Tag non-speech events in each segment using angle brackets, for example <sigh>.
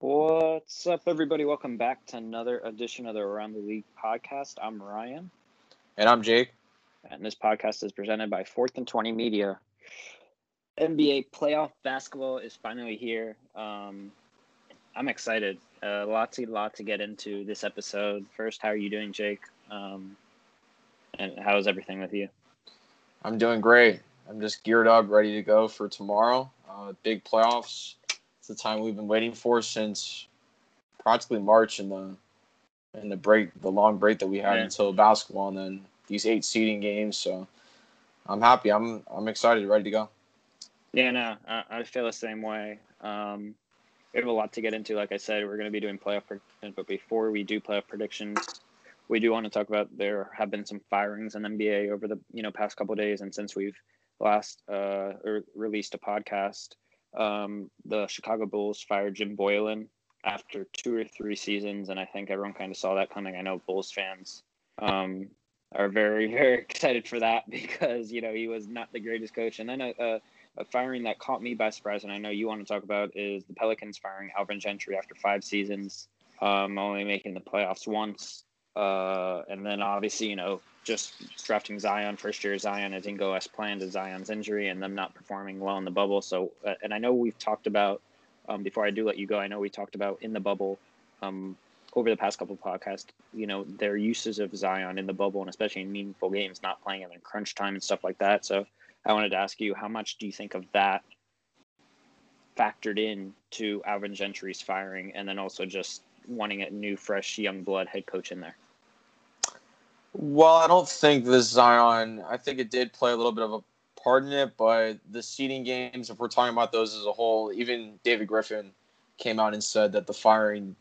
What's up, everybody? Welcome back to another edition of the Around the League podcast. I'm Ryan, And I'm Jake. and this podcast is presented by Fourth and Twenty Media. NBA playoff basketball is finally here. Um, I'm excited. Uh, lots a lot to get into this episode. First, how are you doing, Jake? Um, and how is everything with you? I'm doing great. I'm just geared up, ready to go for tomorrow. Uh, big playoffs. The time we've been waiting for since practically March and the and the break, the long break that we had Yeah. until basketball, and then these eight seeding games. So I'm happy. I'm I'm excited, ready to go. Yeah, no, I, I feel the same way. Um, we have a lot to get into. Like I said, we're going to be doing playoff predictions, but before we do playoff predictions, we do want to talk about there have been some firings in the NBA over the you know past couple of days, and since we've last uh, released a podcast, um, the Chicago Bulls fired Jim Boylen after two or three seasons, and I think everyone kind of saw that coming. I know Bulls fans um, are very <laughs> very excited for that because you know he was not the greatest coach, and then a, a a firing that caught me by surprise, and I know you want to talk about, is the Pelicans firing Alvin Gentry after five seasons, um, only making the playoffs once. Uh, and then obviously, you know, just drafting Zion, first year Zion, it didn't go as planned as Zion's injury and them not performing well in the bubble. So, uh, and I know we've talked about, um, before I do let you go, I know we talked about in the bubble um, over the past couple of podcasts, you know, their uses of Zion in the bubble and especially in meaningful games, not playing in crunch time and stuff like that. So, I wanted to ask you, how much do you think of that factored in to Alvin Gentry's firing, and then also just wanting a new, fresh, young blood head coach in there? Well, I don't think this Zion. I think it did play a little bit of a part in it, but the seeding games, if we're talking about those as a whole, even David Griffin came out and said that the firing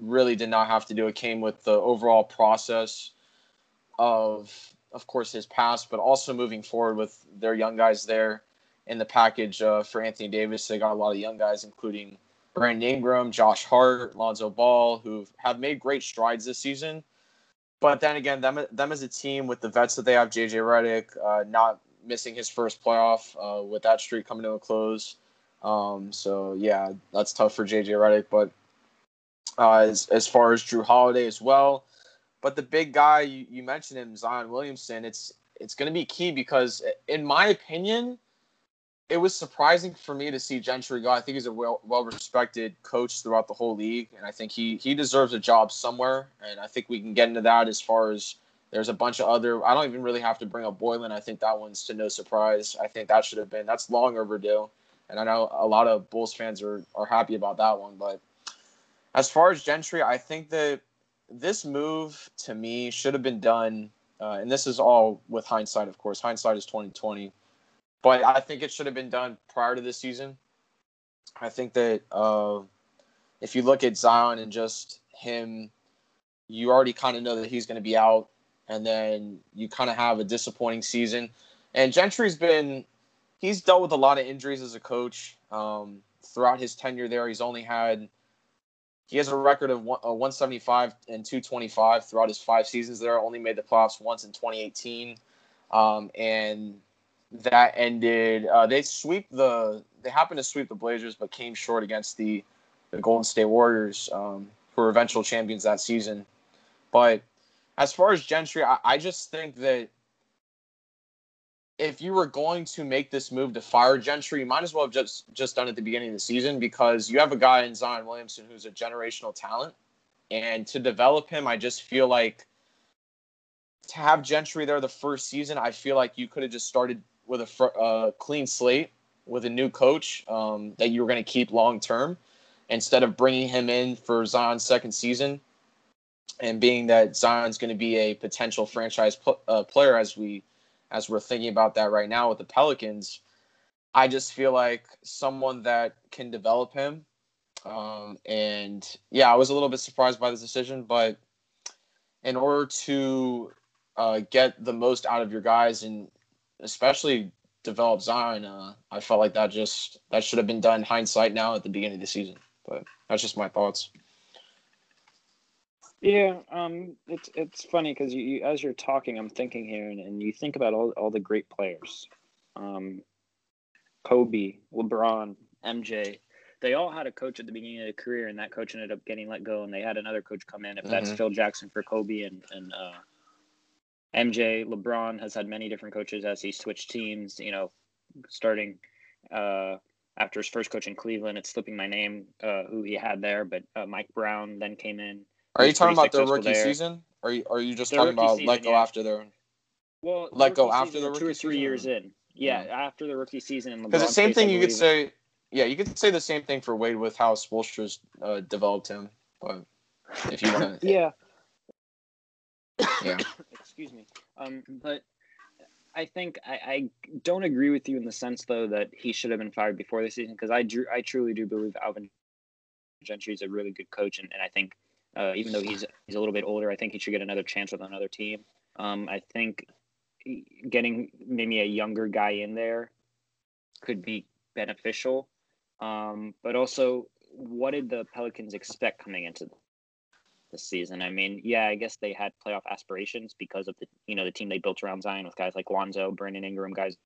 really did not have to do. It came with the overall process of, of course, his past, but also moving forward with their young guys there in the package uh, for Anthony Davis. They got a lot of young guys, including Brandon Ingram, Josh Hart, Lonzo Ball, who have made great strides this season. But then again, them them as a team with the vets that they have, JJ Redick uh, not missing his first playoff uh, with that streak coming to a close. Um, so yeah, that's tough for JJ Redick. But uh, as as far as Jrue Holiday as well, but the big guy you, you mentioned him, Zion Williamson. It's it's going to be key because, in my opinion, it was surprising for me to see Gentry go. I think he's a well well respected coach throughout the whole league, and I think he he deserves a job somewhere. And I think we can get into that as far as there's a bunch of other. I don't even really have to bring up Boylen. I think that one's to no surprise. I think that should have been that's long overdue, and I know a lot of Bulls fans are are happy about that one. But as far as Gentry, I think that this move to me should have been done. Uh, and this is all with hindsight, of course. Hindsight is twenty twenty but I think it should have been done prior to this season. I think that uh, if you look at Zion and just him, you already kind of know that he's going to be out, and then you kind of have a disappointing season. And Gentry's been he's dealt with a lot of injuries as a coach um, throughout his tenure there. He's only had he has a record of one, uh, 175 and 225 throughout his five seasons there. Only made the playoffs once in 2018, um, and that ended. Uh, they sweep the. They happened to sweep the Blazers, but came short against the the Golden State Warriors, um, who were eventual champions that season. But as far as Gentry, I, I just think that if you were going to make this move to fire Gentry, you might as well have just just done it at the beginning of the season because you have a guy in Zion Williamson who's a generational talent, and to develop him, I just feel like to have Gentry there the first season, I feel like you could have just started with a fr- uh, clean slate with a new coach um, that you were going to keep long term instead of bringing him in for Zion's second season and being that Zion's going to be a potential franchise pl- uh, player as we as we're thinking about that right now with the Pelicans. I just feel like someone that can develop him. Um, and yeah, I was a little bit surprised by this decision, but in order to uh, get the most out of your guys and especially develop Zion, uh, I felt like that just that should have been done hindsight now at the beginning of the season. But that's just my thoughts. Yeah, um, it's it's funny because you, you, as you're talking, I'm thinking here, and, and you think about all all the great players, um, Kobe, LeBron, MJ, they all had a coach at the beginning of their career, and that coach ended up getting let go, and they had another coach come in. If that's mm-hmm. Phil Jackson for Kobe and and uh, MJ, LeBron has had many different coaches as he switched teams. You know, starting uh, after his first coach in Cleveland, it's slipping my name uh, who he had there, but uh, Mike Brown then came in. Are you talking about the rookie there. season? Or are you, are you just the talking about season, let go yeah. after their? Well, let go after the rookie two or three season? years in. Yeah, yeah, after the rookie season. Because the same thing you could say. Yeah, you could say the same thing for Wade with how Spoelstra's uh, developed him, but if you want to. yeah. Yeah. <coughs> Excuse me. Um, but I think I, I, don't agree with you in the sense though that he should have been fired before the season because I I truly do believe Alvin Gentry is a really good coach and, and I think uh, even though he's he's a little bit older, I think he should get another chance with another team. Um, I think getting maybe a younger guy in there could be beneficial. Um, but also, what did the Pelicans expect coming into this season. I mean, yeah, I guess they had playoff aspirations because of the you know the team they built around Zion with guys like Lonzo, Brandon Ingram, guys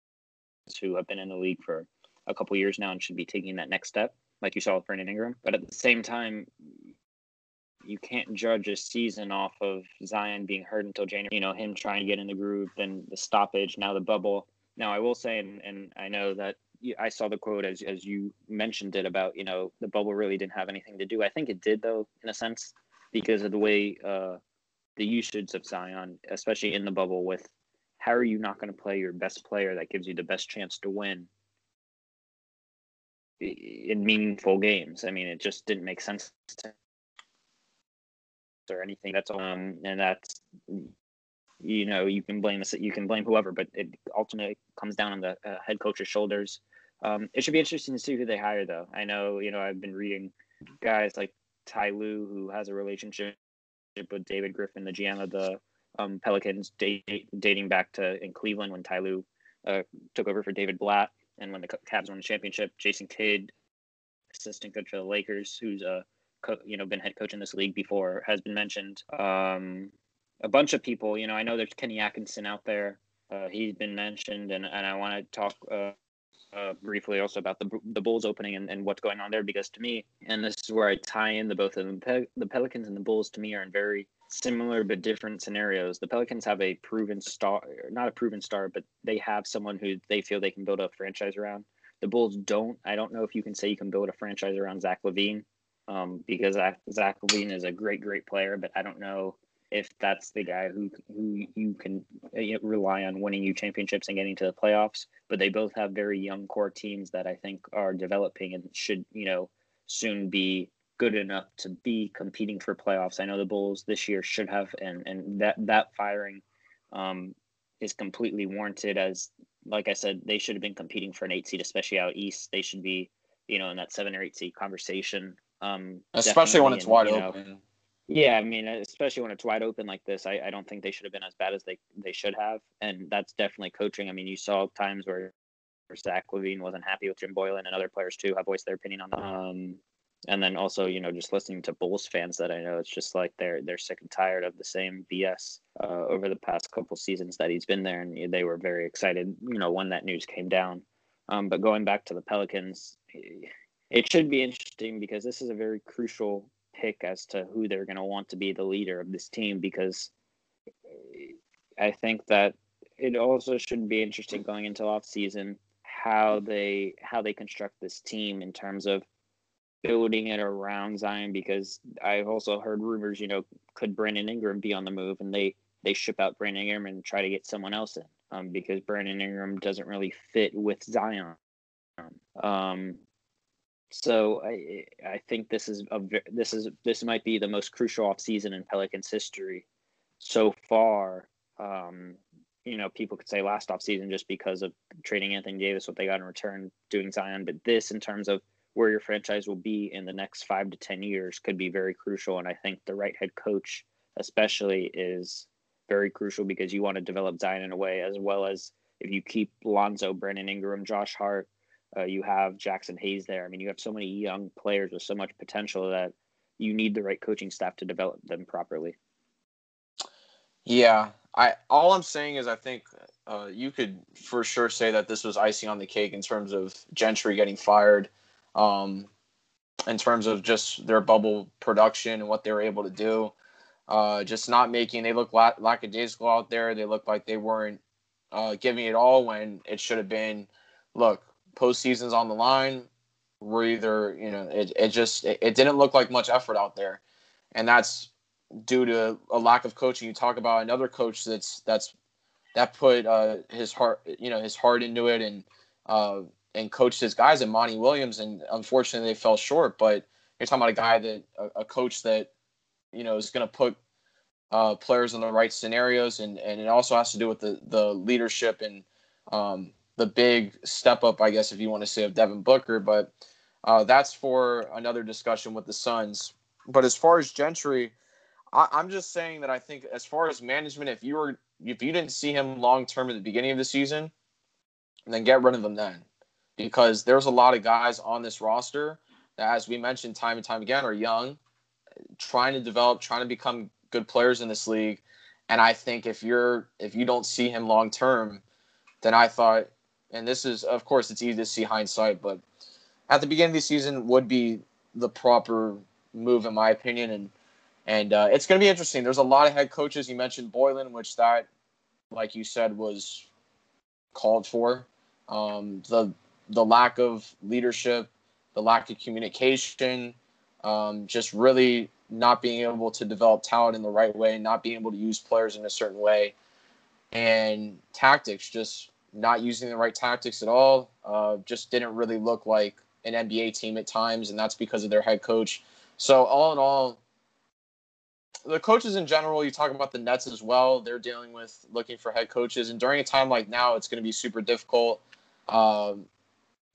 who have been in the league for a couple years now and should be taking that next step, like you saw with Brandon Ingram. But at the same time, you can't judge a season off of Zion being hurt until January. You know, him trying to get in the groove, then the stoppage, now the bubble. Now, I will say, and, and I know that I saw the quote as as you mentioned it about you know the bubble really didn't have anything to do. I think it did though, in a sense because of the way uh, the usage of Zion, especially in the bubble, with how are you not going to play your best player that gives you the best chance to win in meaningful games? I mean, it just didn't make sense to or anything. That's um, and that's you know you can blame you can blame whoever, but it ultimately comes down on the uh, head coach's shoulders. Um, it should be interesting to see who they hire, though. I know you know I've been reading guys like Ty Lue, who has a relationship with David Griffin, the GM of the um, Pelicans, date, dating back to in Cleveland when Ty Lue uh, took over for David Blatt, and when the Cavs won the championship, Jason Kidd, assistant coach for the Lakers, who's a uh, co- you know been head coach in this league before, has been mentioned. Um, a bunch of people, you know, I know there's Kenny Atkinson out there. Uh, he's been mentioned, and, and I want to talk uh, uh, briefly also about the the Bulls opening and, and what's going on there because to me, and this is where I tie in the both of them, the Pelicans and the Bulls to me are in very similar but different scenarios. The Pelicans have a proven star, not a proven star, but they have someone who they feel they can build a franchise around. The Bulls don't. I don't know if you can say you can build a franchise around Zach LaVine um, because Zach, LaVine is a great, great player, but I don't know if that's the guy who who you can uh, rely on winning you championships and getting to the playoffs. But they both have very young core teams that I think are developing and should you know soon be good enough to be competing for playoffs. I know the Bulls this year should have, and and that that firing um, is completely warranted. As like I said, they should have been competing for an eight seed, especially out east. They should be you know in that seven or eight seed conversation. Um, especially when it's and, wide open. Know, yeah, I mean, especially when it's wide open like this, I, I don't think they should have been as bad as they, they should have. And that's definitely coaching. I mean, you saw times where, where Zach LaVine wasn't happy with Jim Boylen and other players too have voiced their opinion on that. Um, and then also, you know, just listening to Bulls fans that I know, it's just like they're they're sick and tired of the same BS uh, over the past couple seasons that he's been there, and they were very excited, you know, when that news came down. Um, but going back to the Pelicans, it should be interesting because this is a very crucial pick as to who they're going to want to be the leader of this team because I think that it also should be interesting going into off season how they how they construct this team in terms of building it around Zion because I've also heard rumors, you know, could Brandon Ingram be on the move and they they ship out Brandon Ingram and try to get someone else in um, because Brandon Ingram doesn't really fit with Zion. Um, so I I think this is a this is this might be the most crucial offseason in Pelicans history so far. Um, you know, people could say last offseason just because of trading Anthony Davis, what they got in return, doing Zion, but this in terms of where your franchise will be in the next five to ten years could be very crucial. And I think the right head coach, especially, is very crucial because you want to develop Zion in a way as well as if you keep Lonzo, Brandon Ingram, Josh Hart, uh, you have Jaxson Hayes there. I mean, you have so many young players with so much potential that you need the right coaching staff to develop them properly. Yeah, I all I'm saying is I think uh, you could for sure say that this was icing on the cake in terms of Gentry getting fired. Um, in terms of just their bubble production and what they were able to do. Uh, just not making. They look la- lackadaisical out there. They look like they weren't uh, giving it all when it should have been. Look, postseason's on the line. We're either you know it. It just it, it didn't look like much effort out there, and that's due to a lack of coaching. You talk about another coach that's that's that put uh, his heart you know his heart into it and uh, and coached his guys and Monty Williams, and unfortunately they fell short. But you're talking about a guy that a, a coach that you know is going to put uh, players in the right scenarios, and and it also has to do with the the leadership and um, the big step up, I guess, if you want to say, of Devin Booker. But uh, that's for another discussion with the Suns. But as far as Gentry, I, I'm just saying that I think as far as management, if you were if you didn't see him long term at the beginning of the season, then get rid of him then because there's a lot of guys on this roster that, as we mentioned time and time again, are young, trying to develop, trying to become good players in this league. And I think if you're if you don't see him long term, then I thought, and this is of course it's easy to see hindsight, but at the beginning of the season would be the proper move in my opinion. And and uh, it's going to be interesting. There's a lot of head coaches. You mentioned Boylen, which that, like you said, was called for. Um, the the lack of leadership, the lack of communication, um, just really not being able to develop talent in the right way, not being able to use players in a certain way, and tactics, just not using the right tactics at all. Uh, just didn't really look like an NBA team at times, and that's because of their head coach. So, all in all, the coaches in general, you talk about the Nets as well. They're dealing with looking for head coaches, and during a time like now, it's going to be super difficult. Um,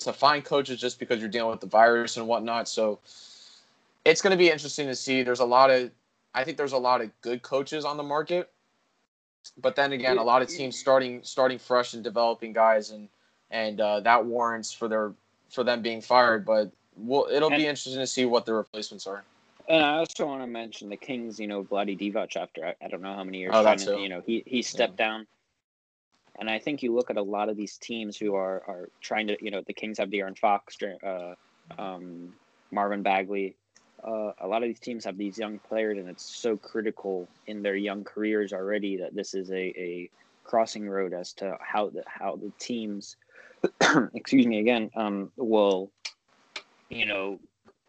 to find coaches just because you're dealing with the virus and whatnot. So it's going to be interesting to see. There's a lot of, I think there's a lot of good coaches on the market, but then again, a lot of teams starting starting fresh and developing guys, and and uh, that warrants for their for them being fired. But we'll, it'll and, be interesting to see what the replacements are. And I also want to mention the Kings. You know, Vlade Divac. After I, I, don't know how many years. Oh, that's you know, he he stepped yeah. down and I think you look at a lot of these teams who are, are trying to, you know, the Kings have De'Aaron Fox, uh, um, Marvin Bagley. Uh, a lot of these teams have these young players, and it's so critical in their young careers already that this is a, a crossing road as to how the how the teams, <clears throat> excuse me again, um, will, you know,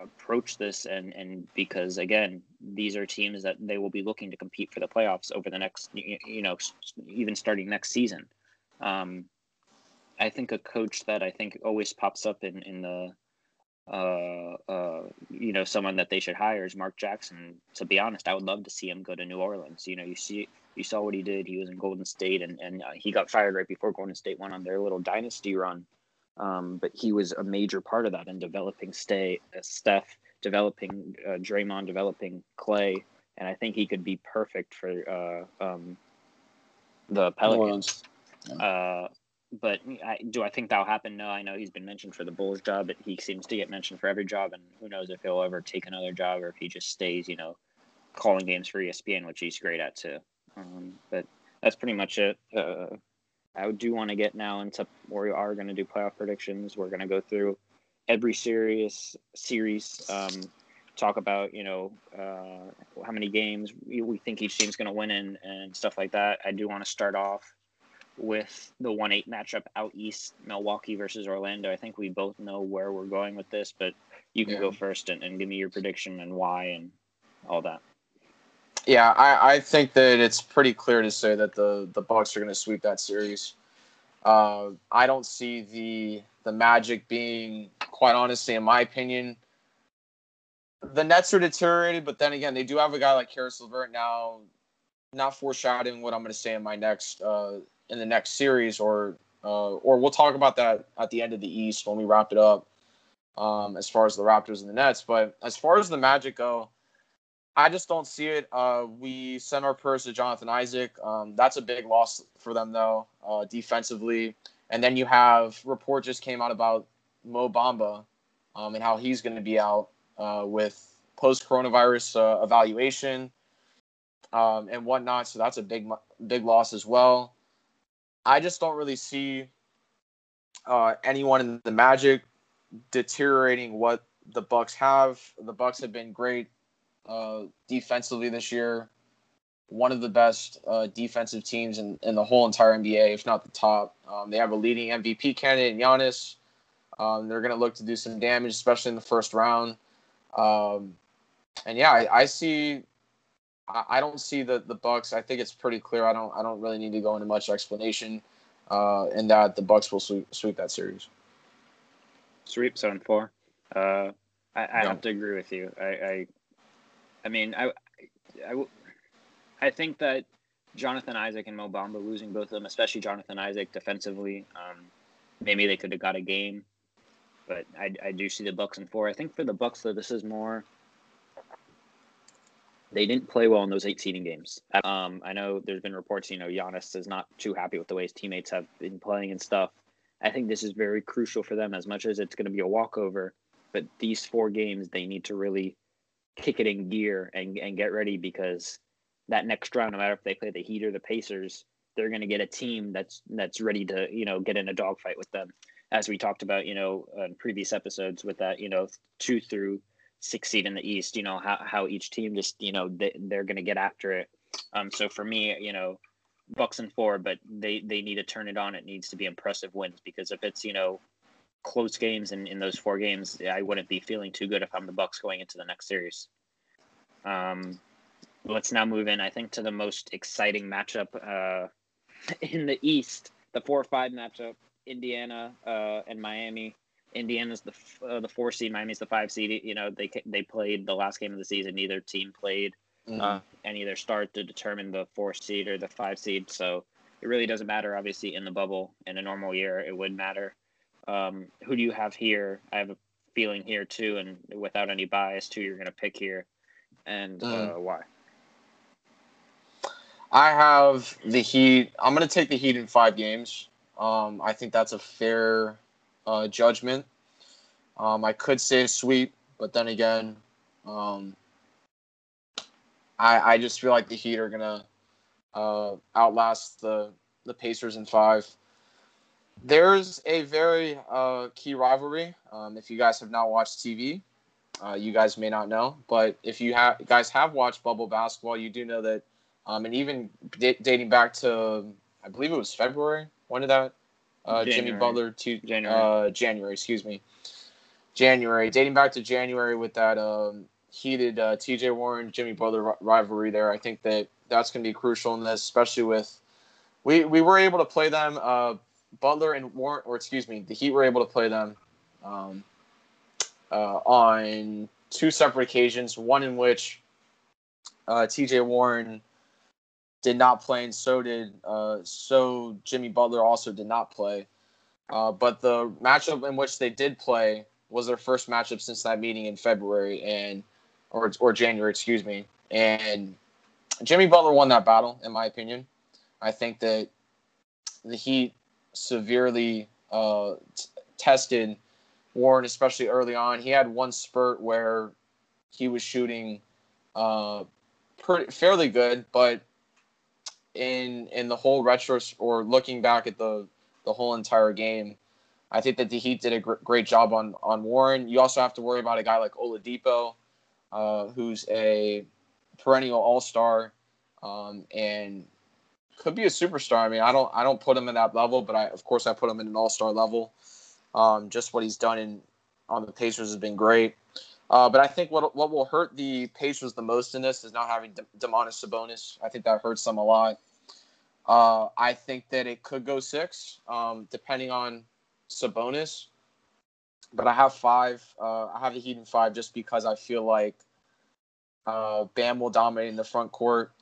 approach this and and because again these are teams that they will be looking to compete for the playoffs over the next you know even starting next season. Um i think a coach that i think always pops up in in the uh uh you know someone that they should hire is mark jackson. To be honest i would love to see him go to new orleans. You know you see you saw what he did. He was in golden state and and uh, he got fired right before golden state went on their little dynasty run. Um, but he was a major part of that in developing Stay, uh, Steph, developing uh, Draymond, developing Clay, and I think he could be perfect for uh, um, the Pelicans. Yeah. Uh, but I, do I think that'll happen? No, I know he's been mentioned for the Bulls job, but he seems to get mentioned for every job, and who knows if he'll ever take another job or if he just stays, you know, calling games for ESPN, which he's great at too. Um, but that's pretty much it. Uh, I do want to get now into where we are going to do playoff predictions. We're going to go through every series series, um, talk about you know uh, how many games we, think each team's going to win and and stuff like that. I do want to start off with the one eight matchup out east, Milwaukee versus Orlando. I think we both know where we're going with this, but you can yeah. go first and, and give me your prediction and why and all that. Yeah, I, I think that it's pretty clear to say that the the Bucks are going to sweep that series. Uh, I don't see the the Magic being, quite honestly, in my opinion, the Nets are deteriorated. But then again, they do have a guy like Caris LeVert now. Not foreshadowing what I'm going to say in my next uh, in the next series, or uh, or we'll talk about that at the end of the East when we wrap it up. Um, as far as the Raptors and the Nets, but as far as the Magic go, I just don't see it. Uh, we sent our purse to Jonathan Isaac. Um, that's a big loss for them, though, uh, defensively. And then you have report just came out about Mo Bamba um, and how he's going to be out uh, with post coronavirus uh, evaluation um, and whatnot. So that's a big, big loss as well. I just don't really see uh, anyone in the Magic deteriorating what the Bucks have. The Bucks have been great uh, defensively this year. One of the best uh, defensive teams in, in the whole entire NBA, if not the top. Um, they have a leading MVP candidate Giannis. Um, they're going to look to do some damage, especially in the first round. Um, and yeah, I, I see. I, I, don't see the the Bucks. I think it's pretty clear. I don't. I don't really need to go into much explanation. Uh, in that the Bucks will sweep, sweep that series. Sweep seven four. Uh, I, I have to agree with you. I, I, I mean, I, I, I think that Jonathan Isaac and Mo Bamba losing both of them, especially Jonathan Isaac defensively, um, maybe they could have got a game, but I, I do see the Bucks in four. I think for the Bucks though, this is more. They didn't play well in those eight seeding games. Um, I know there's been reports, you know, Giannis is not too happy with the way his teammates have been playing and stuff. I think this is very crucial for them as much as it's going to be a walkover. But these four games, they need to really kick it in gear and, and get ready because that next round, no matter if they play the Heat or the Pacers, they're going to get a team that's that's ready to you know get in a dogfight with them, as we talked about you know in previous episodes with that you know two through six seed in the East. You know how how each team just you know they, they're going to get after it. Um, so for me, you know, Bucks and four, but they they need to turn it on. It needs to be impressive wins because if it's you know close games in, in those four games, I wouldn't be feeling too good if I'm the Bucks going into the next series. Um, let's now move in, I think, to the most exciting matchup uh, <laughs> in the East, the four or five matchup, Indiana uh, and Miami. Indiana's the uh, the four seed, Miami's the five seed. You know, they they played the last game of the season. Neither team played mm-hmm. uh, any of their start to determine the four seed or the five seed. So it really doesn't matter. Obviously, in the bubble, in a normal year, it would matter. Um, who do you have here? I have a feeling here too, and without any bias, too, you're going to pick here, and mm. uh, why? I have the Heat. I'm going to take the Heat in five games. Um, I think that's a fair uh, judgment. Um, I could say sweep, but then again, um, I I just feel like the Heat are gonna uh, outlast the the Pacers in five. There's a very uh, key rivalry. Um, if you guys have not watched TV, uh, you guys may not know, but if you have guys have watched bubble basketball, you do know that. Um, and even d- dating back to, I believe it was February. When did that? Uh, Jimmy Butler to January. Uh, January, excuse me. January, dating back to January with that um, heated uh, T.J. Warren Jimmy Butler rivalry there. I think that that's going to be crucial in this, especially with we we were able to play them uh, Butler and Warren, or excuse me, the Heat were able to play them um, uh, on two separate occasions. One in which uh, T.J. Warren did not play, and so did uh, so Jimmy Butler also did not play. Uh, but the matchup in which they did play was their first matchup since that meeting in February and or or January, excuse me. And Jimmy Butler won that battle, in my opinion. I think that the Heat severely uh, t- tested Warren, especially early on. He had one spurt where he was shooting uh, pretty fairly good, but in in the whole retro or looking back at the the whole entire game, I think that the Heat did a gr- great job on on Warren. You also have to worry about a guy like Oladipo, uh, who's a perennial All Star, um, and could be a superstar. I mean, I don't I don't put him in that level, but I of course I put him in an all star level. Um, just what he's done in on the Pacers has been great. Uh, but I think what what will hurt the Pacers the most in this is not having De- Domantas Sabonis. I think that hurts them a lot. Uh, I think that it could go six, um, depending on Sabonis. But I have five. Uh, I have the Heat in five just because I feel like uh, Bam will dominate in the front court.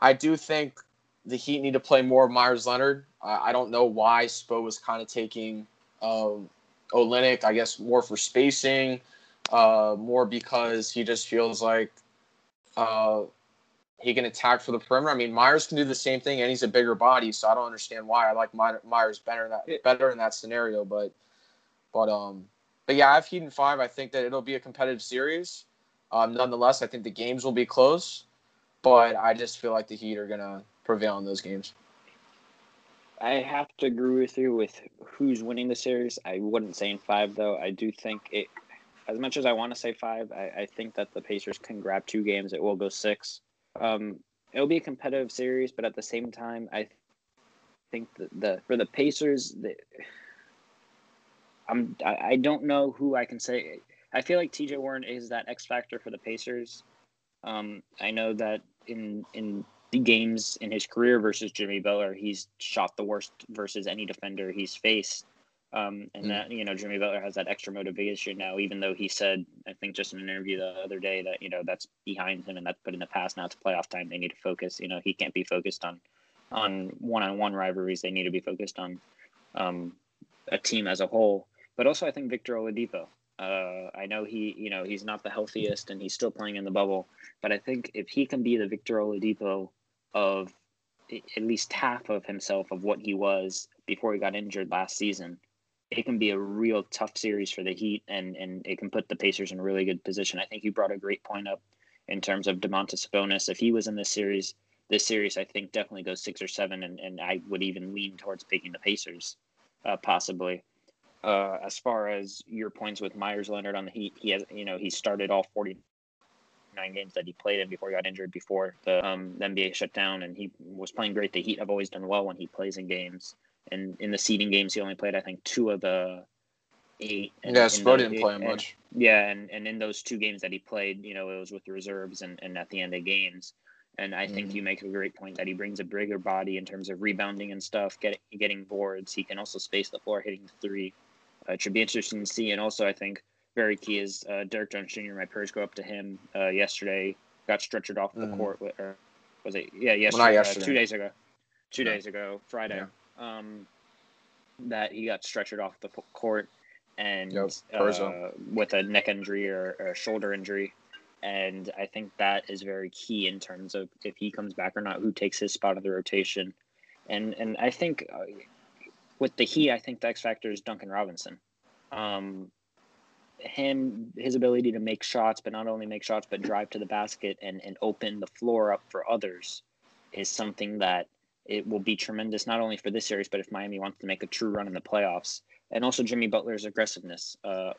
I do think the Heat need to play more Meyers Leonard. Uh, I don't know why Spo was kind of taking um, Olynyk, I guess, more for spacing, uh, more because he just feels like uh, he can attack for the perimeter. I mean, Meyers can do the same thing, and he's a bigger body, so I don't understand why. I like Meyers better in that better in that scenario, but but um, but yeah, I have Heat in five. I think that it'll be a competitive series. Um, nonetheless, I think the games will be close, but I just feel like the Heat are gonna prevail in those games. I have to agree with you with who's winning the series. I wouldn't say in five though. I do think it. As much as I want to say five, I, I think that the Pacers can grab two games. It will go six. Um, it'll be a competitive series, but at the same time, I think the, the for the Pacers, the, I'm I, I don't know who I can say. I feel like T.J. Warren is that X factor for the Pacers. Um, I know that in in the games in his career versus Jimmy Butler, he's shot the worst versus any defender he's faced. Um, and mm. that you know Jimmy Butler has that extra motivation now, even though he said I think just in an interview the other day that you know that's behind him and that's put in the past. Now it's playoff time; they need to focus. You know he can't be focused on on one on one rivalries. They need to be focused on um, a team as a whole. But also, I think Victor Oladipo. Uh, I know he you know he's not the healthiest and he's still playing in the bubble, but I think if he can be the Victor Oladipo of at least half of himself of what he was before he got injured last season it can be a real tough series for the Heat, and and it can put the Pacers in a really good position. I think you brought a great point up in terms of Domantas Sabonis. If he was in this series, this series I think definitely goes six or seven, and, and I would even lean towards picking the Pacers, uh, possibly. Uh, as far as your points with Meyers Leonard on the Heat, he has you know he started all forty nine games that he played in before he got injured before the, um, the NBA shut down, and he was playing great. The Heat have always done well when he plays in games and in the seeding games he only played I think two of the eight. And yeah, Spo didn't play and, much. Yeah, and, and in those two games that he played, you know, it was with the reserves and, and at the end of games. And I think mm. you make a great point that he brings a bigger body in terms of rebounding and stuff, getting getting boards. He can also space the floor, hitting the three. Uh, it should be interesting to see. And also, I think very key is uh, Derrick Jones Jr. My Purge go up to him uh, yesterday, got stretchered off the mm. court. Or was it? Yeah, yesterday, well, yesterday. Uh, two days ago. Two yeah. days ago, Friday. Yeah um, that he got stretchered off the court and yep, uh, with a neck injury or, or, a shoulder injury. And I think that is very key in terms of if he comes back or not, who takes his spot of the rotation. And and I think uh, with the he, I think the X factor is Duncan Robinson. Um, him, his ability to make shots, but not only make shots, but drive to the basket and, and open the floor up for others is something that – it will be tremendous not only for this series, but if Miami wants to make a true run in the playoffs, and also Jimmy Butler's aggressiveness. Uh,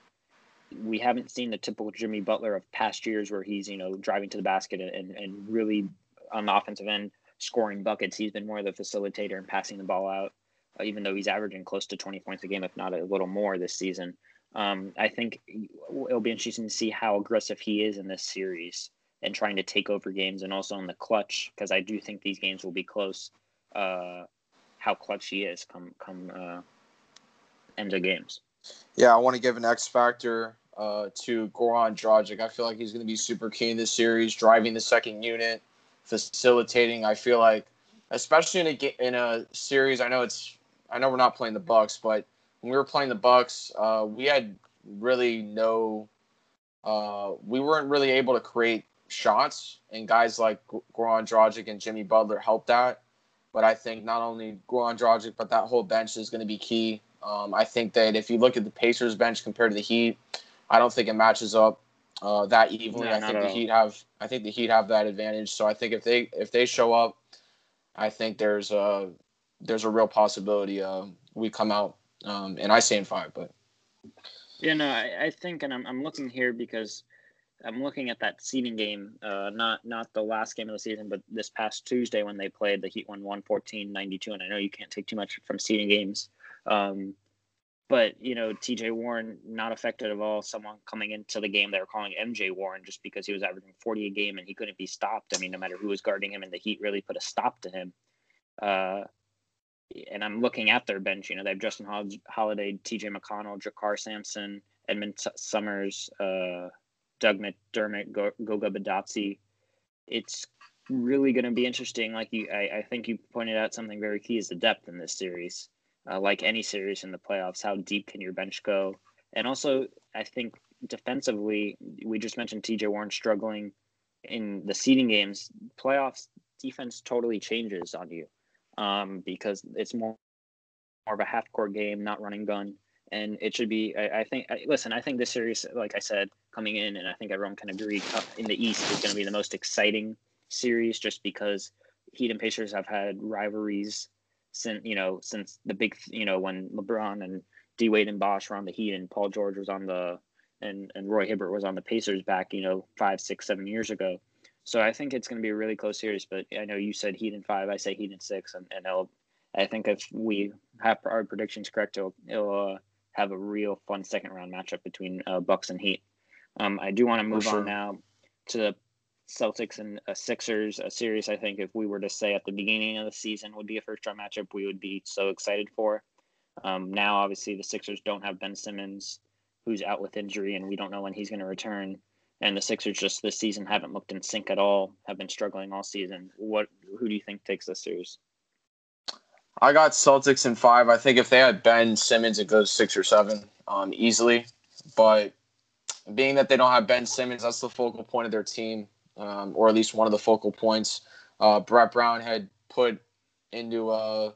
we haven't seen the typical Jimmy Butler of past years where he's you know driving to the basket and and really on the offensive end scoring buckets. He's been more of the facilitator and passing the ball out, uh, even though he's averaging close to 20 points a game, if not a little more this season. Um, I think it'll be interesting to see how aggressive he is in this series and trying to take over games and also in the clutch because I do think these games will be close uh, how clutch he is come come uh, end of games. Yeah, I want to give an X factor uh, to Goran Dragic. I feel like he's going to be super key in this series, driving the second unit, facilitating. I feel like, especially in a in a series, I know it's I know we're not playing the Bucks, but when we were playing the Bucks, uh, we had really no. Uh, we weren't really able to create shots, and guys like Goran Dragic and Jimmy Butler helped that. But I think not only Goran Dragic, but that whole bench is going to be key. Um, I think that if you look at the Pacers bench compared to the Heat, I don't think it matches up uh, that evenly. No, I think the Heat have I think the Heat have that advantage. So I think if they if they show up, I think there's a there's a real possibility uh, we come out um, and I say in five, but yeah, no, I, I think and I'm I'm looking here because I'm looking at that seeding game, uh, not not the last game of the season, but this past Tuesday when they played, the Heat won 114-92, and I know you can't take too much from seeding games. Um, but you know, TJ Warren not affected at all. Someone coming into the game, they were calling MJ Warren just because he was averaging 40 a game and he couldn't be stopped. I mean, no matter who was guarding him, and the Heat really put a stop to him. Uh, and I'm looking at their bench. You know, they have Justin Holiday, TJ McConnell, JaKarr Sampson, Edmond Sumner, uh, Doug McDermott, Goga Bitadze. It's really going to be interesting. Like you, I, I, think you pointed out something very key is the depth in this series. Uh, like any series in the playoffs, how deep can your bench go? And also, I think defensively, we just mentioned TJ Warren struggling in the seeding games. Playoffs defense totally changes on you um, because it's more more of a half court game, not running gun and it should be. I, I think. I, listen, I think this series, like I said, coming in, and I think everyone can agree, in the East is going to be the most exciting series, just because Heat and Pacers have had rivalries since you know since the big you know when LeBron and D Wade and Bosh were on the Heat and Paul George was on the and and Roy Hibbert was on the Pacers back, you know, five, six, seven years ago. So I think it's going to be a really close series. But I know you said Heat in five. I say Heat in six, and and it'll, I think if we have our predictions correct, it'll, it'll uh, have a real fun second round matchup between uh, Bucks and Heat. Um, I do want to move sure. on now to the Celtics and uh, Sixers a series. I think if we were to say at the beginning of the season would be a first round matchup, we would be so excited for. Um, now, obviously, the Sixers don't have Ben Simmons, who's out with injury, and we don't know when he's going to return. And the Sixers just this season haven't looked in sync at all. Have been struggling all season. What? Who do you think takes this series? I got Celtics in five. I think if they had Ben Simmons, it goes six or seven um, easily. But being that they don't have Ben Simmons, that's the focal point of their team, um, or at least one of the focal points. Uh, Brett Brown had put into uh,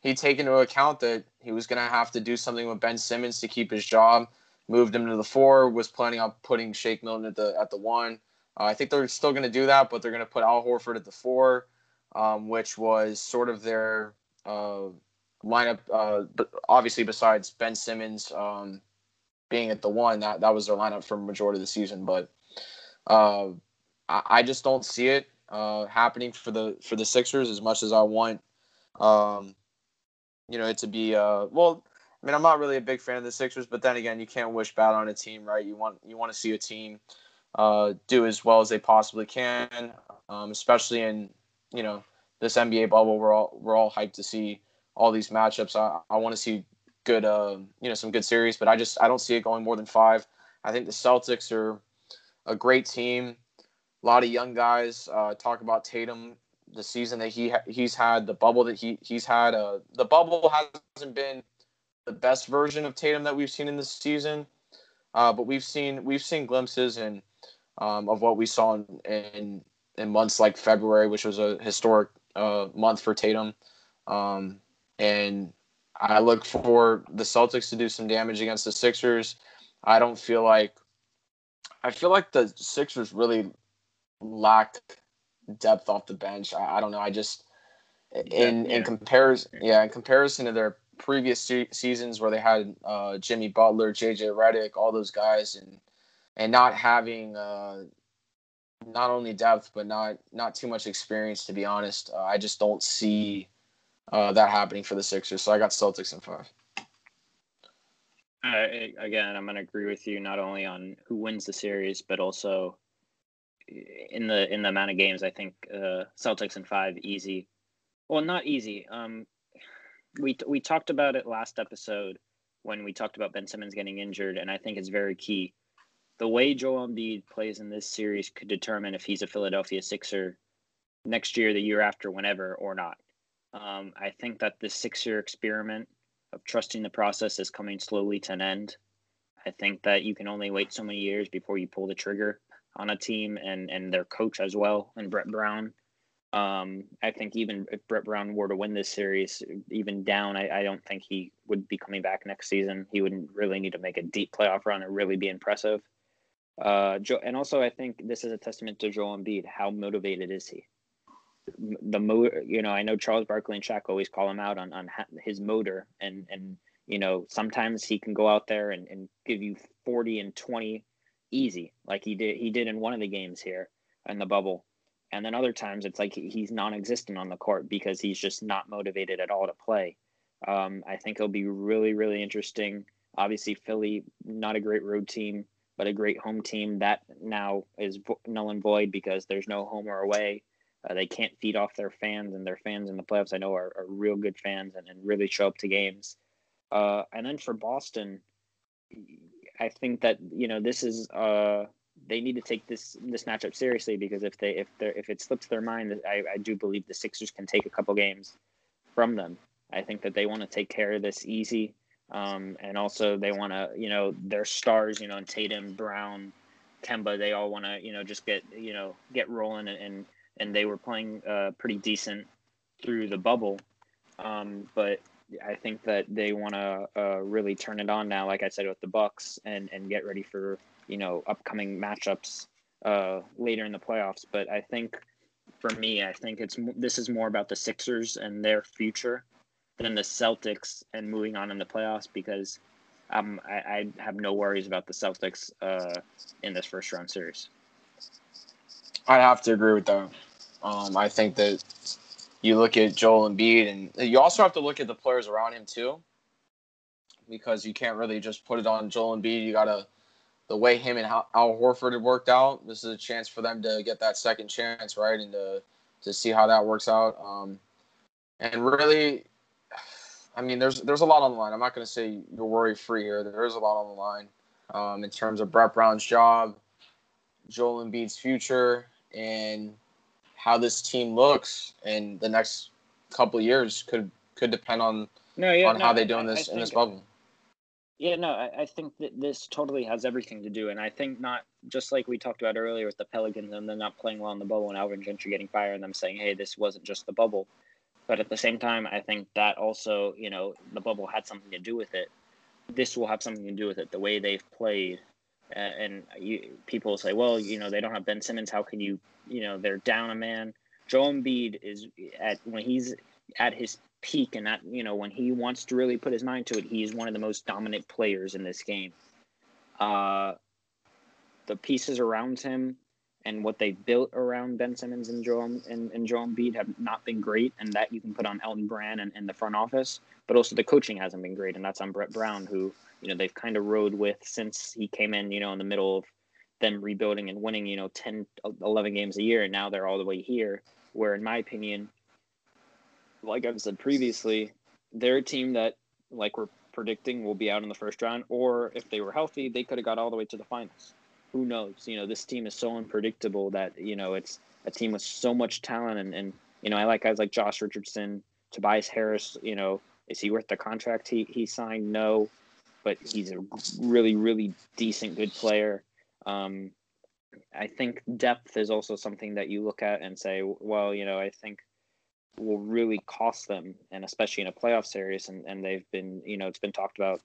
he take into account that he was going to have to do something with Ben Simmons to keep his job. Moved him to the four. Was planning on putting Shake Milton at the at the one. Uh, I think they're still going to do that, but they're going to put Al Horford at the four, um, which was sort of their uh, lineup. Uh, but obviously, besides Ben Simmons um, being at the one, that that was their lineup for majority of the season. But uh, I, I, just don't see it uh, happening for the for the Sixers as much as I want. Um, you know, it to be uh well, I mean, I'm not really a big fan of the Sixers, but then again, you can't wish bad on a team, right? You want you want to see a team uh, do as well as they possibly can, um, especially in you know this NBA bubble. We're all we're all hyped to see all these matchups. I, I want to see good uh, you know some good series, but I just I don't see it going more than five. I think the Celtics are a great team. A lot of young guys. Uh, talk about Tatum the season that he ha- he's had, the bubble that he he's had. Uh, the bubble hasn't been the best version of Tatum that we've seen in this season, uh, but we've seen we've seen glimpses and um, of what we saw in, in, in months like February, which was a historic uh, month for Tatum. Um, and I look for the Celtics to do some damage against the Sixers. I don't feel like I feel like the Sixers really lack depth off the bench. I, I don't know. I just in yeah. in comparison, yeah, in comparison to their previous se- seasons where they had uh, Jimmy Butler, JJ Redick, all those guys, and and not having uh, not only depth but not not too much experience. To be honest, uh, I just don't see uh, that happening for the Sixers. So I got Celtics in five. Again, I'm going to agree with you not only on who wins the series, but also in the in the amount of games, I think uh, Celtics in five easy. Well, not easy. Um, we we talked about it last episode when we talked about Ben Simmons getting injured, and I think it's very key. The way Joel Embiid plays in this series could determine if he's a Philadelphia Sixer next year, the year after, whenever, or not. Um, I think that the six-year experiment of trusting the process is coming slowly to an end. I think that you can only wait so many years before you pull the trigger on a team and and their coach as well and Brett Brown. Um, I think even if Brett Brown were to win this series, even down, I, I don't think he would be coming back next season. He wouldn't really need to make a deep playoff run and really be impressive. Uh, Joe, and also I think this is a testament to Joel Embiid. How motivated is he? The motor, you know, I know Charles Barkley and Shaq always call him out on on his motor, and and you know sometimes he can go out there and, and give you forty and twenty easy, like he did he did in one of the games here in the bubble. And then other times it's like he's non-existent on the court because he's just not motivated at all to play. Um, I think it'll be really really interesting. Obviously, Philly not a great road team, but a great home team that now is null and void because there's no home or away. Uh, they can't feed off their fans, and their fans in the playoffs I know are, are real good fans and, and really show up to games. Uh, and then for Boston, I think that you know this is uh they need to take this this matchup seriously because if they if they if it slips their mind, I, I do believe the Sixers can take a couple games from them. I think that they want to take care of this easy, um, and also they want to you know their stars you know and Tatum, Brown, Kemba, they all want to you know just get you know get rolling and and, and they were playing uh, pretty decent through the bubble, um, but I think that they want to uh, really turn it on now, like I said with the Bucks, and and get ready for you know upcoming matchups uh, later in the playoffs. But I think for me, I think it's this is more about the Sixers and their future than the Celtics and moving on in the playoffs because um, I, I have no worries about the Celtics uh, in this first round series. I'd have to agree with that. Um, I think that you look at Joel Embiid, and you also have to look at the players around him too, because you can't really just put it on Joel Embiid. You gotta the way him and Al Horford had worked out. This is a chance for them to get that second chance, right, and to to see how that works out. Um, and really, I mean, there's there's a lot on the line. I'm not going to say you're worry free here. There is a lot on the line um, in terms of Brett Brown's job, Joel Embiid's future, and how this team looks in the next couple years could could depend on no, yeah, on no, how they do in this I in this bubble. Yeah, no, I, I think that this totally has everything to do, and I think not just like we talked about earlier with the Pelicans and them not playing well in the bubble and Alvin Gentry getting fired and them saying, "Hey, this wasn't just the bubble," but at the same time, I think that also, you know, the bubble had something to do with it. This will have something to do with it. The way they've played, and you, people say, "Well, you know, they don't have Ben Simmons. How can you, you know, they're down a man." Joel Embiid is at when he's at his peak and that you know when he wants to really put his mind to it, he's one of the most dominant players in this game. Uh, the pieces around him and what they built around Ben Simmons and Joel and, and Joel Embiid have not been great, and that you can put on Elton Brand and, the front office. But also the coaching hasn't been great, and that's on Brett Brown, who you know they've kind of rode with since he came in. You know, in the middle of them rebuilding and winning, you know, 10, 11 games a year, and now they're all the way here. Where, in my opinion, like I've said previously, they're a team that, like we're predicting, will be out in the first round, or if they were healthy, they could have got all the way to the finals. Who knows? You know, this team is so unpredictable that you know it's a team with so much talent, and and you know I like guys like Josh Richardson, Tobias Harris. You know, is he worth the contract he he signed? No, but he's a really really decent good player. Um, I think depth is also something that you look at and say, well, you know, I think will really cost them, and especially in a playoff series. And, and they've been, you know, it's been talked about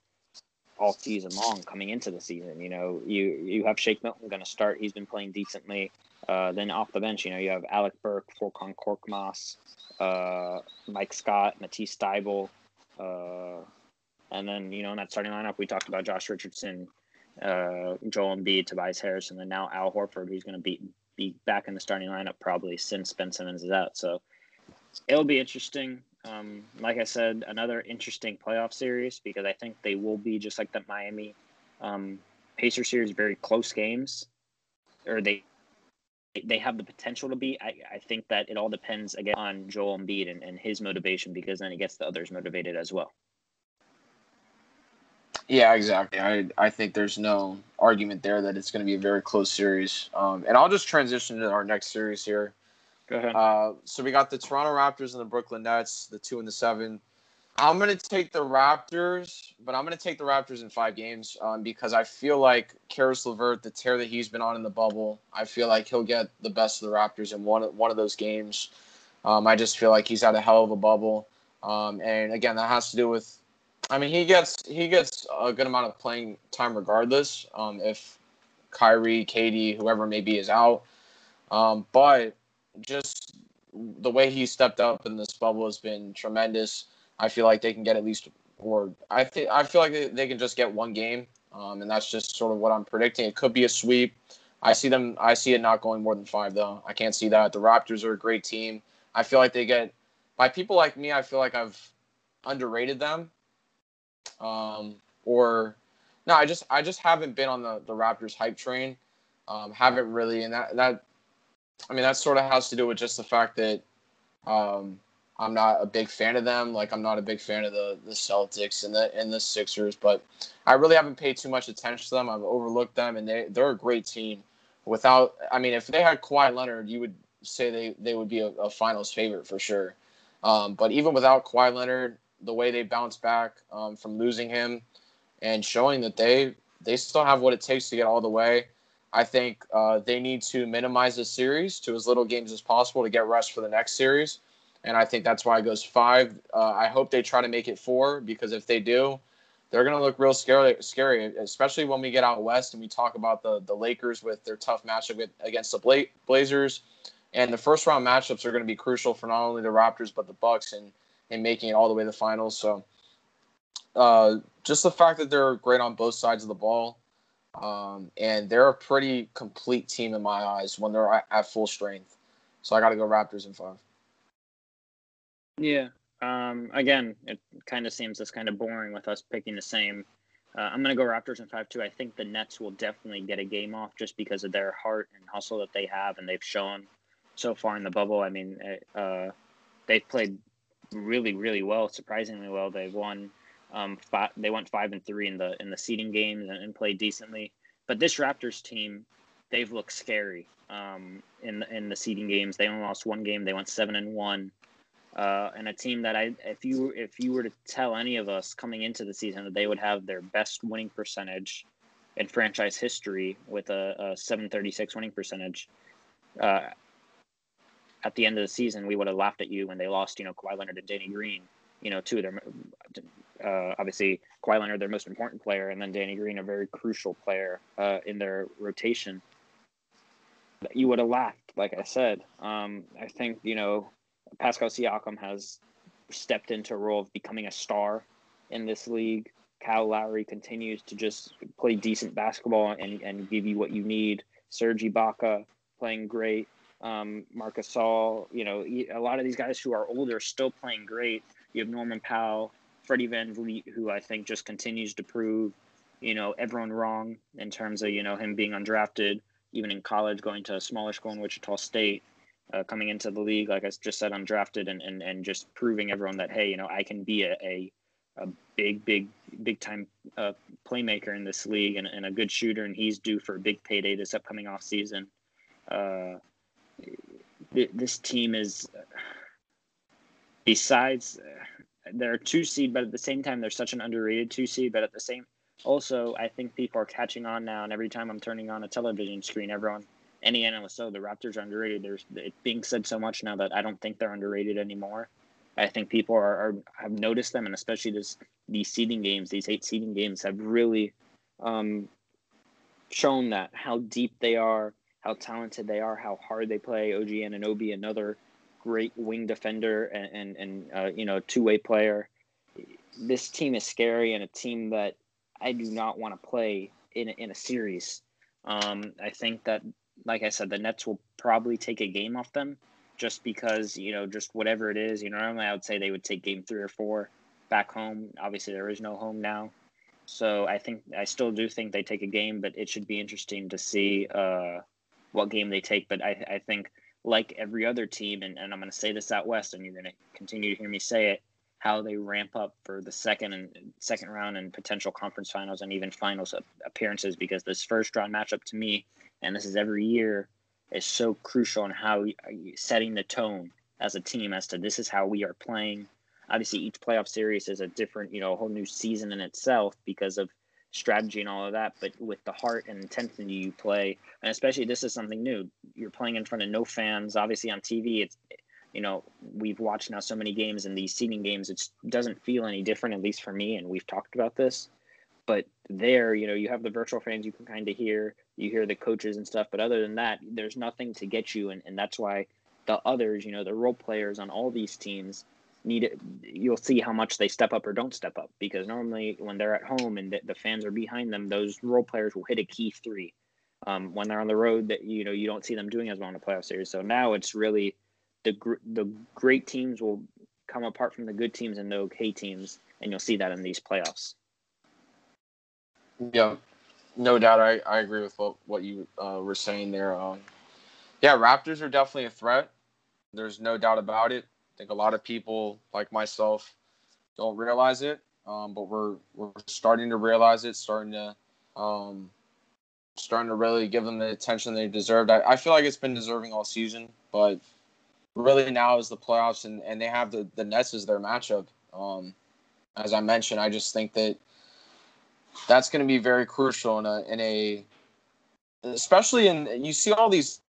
all season long coming into the season. You know, you you have Shake Milton going to start. He's been playing decently. Uh, then off the bench, you know, you have Alec Burks, Furkan Korkmaz, uh, Mike Scott, Matisse Thybulle, uh, and then you know in that starting lineup we talked about Josh Richardson, uh, Joel Embiid, Tobias Harris, and then now Al Horford, who's going to be be back in the starting lineup probably since Ben Simmons is out. So it'll be interesting. Um, like I said, another interesting playoff series because I think they will be just like the Miami um, Pacer series, very close games, or they they have the potential to be. I, I think that it all depends again on Joel Embiid and, and his motivation because then it gets the others motivated as well. Yeah, exactly. I I think there's no argument there that it's going to be a very close series. Um, and I'll just transition to our next series here. Ahead. Uh, so we got the Toronto Raptors and the Brooklyn Nets, the two and the seven. I'm going to take the Raptors, but I'm going to take the Raptors in five games um, because I feel like Caris LeVert, the tear that he's been on in the bubble, I feel like he'll get the best of the Raptors in one one of those games. Um, I just feel like he's had a hell of a bubble, um, and again, that has to do with. I mean, he gets he gets a good amount of playing time regardless. Um, if Kyrie, KD, whoever may be is out, um, but just the way he stepped up in this bubble has been tremendous. I feel like they can get at least, or I think I feel like they, can just get one game, um, and that's just sort of what I'm predicting. It could be a sweep. I see them. I see it not going more than five though. I can't see that. The Raptors are a great team. I feel like they get by people like me. I feel like I've underrated them, um, or no, I just I just haven't been on the the Raptors hype train. Um, haven't really, and that that I mean that sort of has to do with just the fact that um, I'm not a big fan of them. Like I'm not a big fan of the the Celtics and the and the Sixers, but I really haven't paid too much attention to them. I've overlooked them, and they they're a great team. Without, I mean, if they had Kawhi Leonard, you would say they they would be a, a Finals favorite for sure. Um, but even without Kawhi Leonard, the way they bounced back um, from losing him and showing that they they still have what it takes to get all the way. I think uh, they need to minimize the series to as little games as possible to get rest for the next series and I think that's why it goes five. Uh, I hope they try to make it four because if they do, they're going to look real scary, scary, especially when we get out west and we talk about the the Lakers with their tough matchup against the Bla- Blazers, and the first round matchups are going to be crucial for not only the Raptors but the Bucks and and making it all the way to the finals. So uh, just the fact that they're great on both sides of the ball, um, and they're a pretty complete team in my eyes when they're at, full strength. So I got to go Raptors in five. Yeah. Um, again, it kind of seems it's kind of boring with us picking the same. Uh, I'm going to go Raptors in five too. I think the Nets will definitely get a game off just because of their heart and hustle that they have and they've shown so far in the bubble. I mean, uh, they've played really, really well, surprisingly well. They've won um, five, they went five and three in the in the seeding games and, and played decently. But this Raptors team, they've looked scary um, in the, in the seeding games. They only lost one game. They went seven and one. Uh, and a team that I, if you if you were to tell any of us coming into the season that they would have their best winning percentage in franchise history with a, a 736 winning percentage, uh, at the end of the season, we would have laughed at you when they lost, you know, Kawhi Leonard and Danny Green, you know, two of their, uh, obviously Kawhi Leonard, their most important player, and then Danny Green, a very crucial player uh, in their rotation. You would have laughed, like I said. Um, I think, you know, Pascal Siakam has stepped into a role of becoming a star in this league. Kyle Lowry continues to just play decent basketball and, and give you what you need. Serge Ibaka playing great um, Marc Gasol, you know, a lot of these guys who are older still playing great. You have Norman Powell, Freddie VanVleet, who I think just continues to prove, you know, everyone wrong in terms of, you know, him being undrafted, even in college, going to a smaller school in Wichita State, uh, coming into the league, like I just said, undrafted and, and, and just proving everyone that, hey, you know, I can be a, a, a big, big, big time uh, playmaker in this league and, and a good shooter, and he's due for a big payday this upcoming off season. Uh, this team is besides they're two seed, but at the same time they're such an underrated two seed. But at the same, also I think people are catching on now, and every time I'm turning on a television screen, everyone, any analyst, so the Raptors are underrated. There's it being said so much now that I don't think they're underrated anymore. I think people are, are have noticed them, and especially this these seeding games, these eight seeding games have really um, shown that how deep they are, how talented they are, how hard they play. OG Anunoby, another great wing defender and and, and uh, you know two way player. This team is scary and a team that I do not want to play in a, in a series. Um, I think that, like I said, the Nets will probably take a game off them, just because you know just whatever it is. You know, normally I would say they would take game three or four back home. Obviously, there is no home now. So I think I still do think they take a game, but it should be interesting to see uh, what game they take. But I, I think, like every other team, and, and I'm going to say this out west, and you're going to continue to hear me say it, how they ramp up for the second and second round and potential conference finals and even finals appearances. Because this first round matchup to me, and this is every year, is so crucial in how uh, setting the tone as a team as to this is how we are playing. Obviously, each playoff series is a different, you know, a whole new season in itself because of strategy and all of that, but with the heart and intensity you play, and especially this is something new. You're playing in front of no fans. Obviously on TV, it's you know we've watched now so many games and these seeding games. It doesn't feel any different, at least for me. And we've talked about this, but there, you know, you have the virtual fans you can kind of hear. You hear the coaches and stuff, but other than that, there's nothing to get you, and, and that's why the others, you know, the role players on all these teams need it, you'll see how much they step up or don't step up because normally when they're at home and the, the fans are behind them, those role players will hit a key three. Um, when they're on the road, that you know you don't see them doing as well in the playoff series. So now it's really the gr- the great teams will come apart from the good teams and the okay teams, and you'll see that in these playoffs. Yeah, no doubt. I, I agree with what what you uh, were saying there. Um, yeah, Raptors are definitely a threat. There's no doubt about it. I think a lot of people, like myself, don't realize it, um, but we're we're starting to realize it, starting to um, starting to really give them the attention they deserved. I, I feel like it's been deserving all season, but really now is the playoffs, and, and they have the the Nets as their matchup. Um, as I mentioned, I just think that that's going to be very crucial in a in a especially in you see all these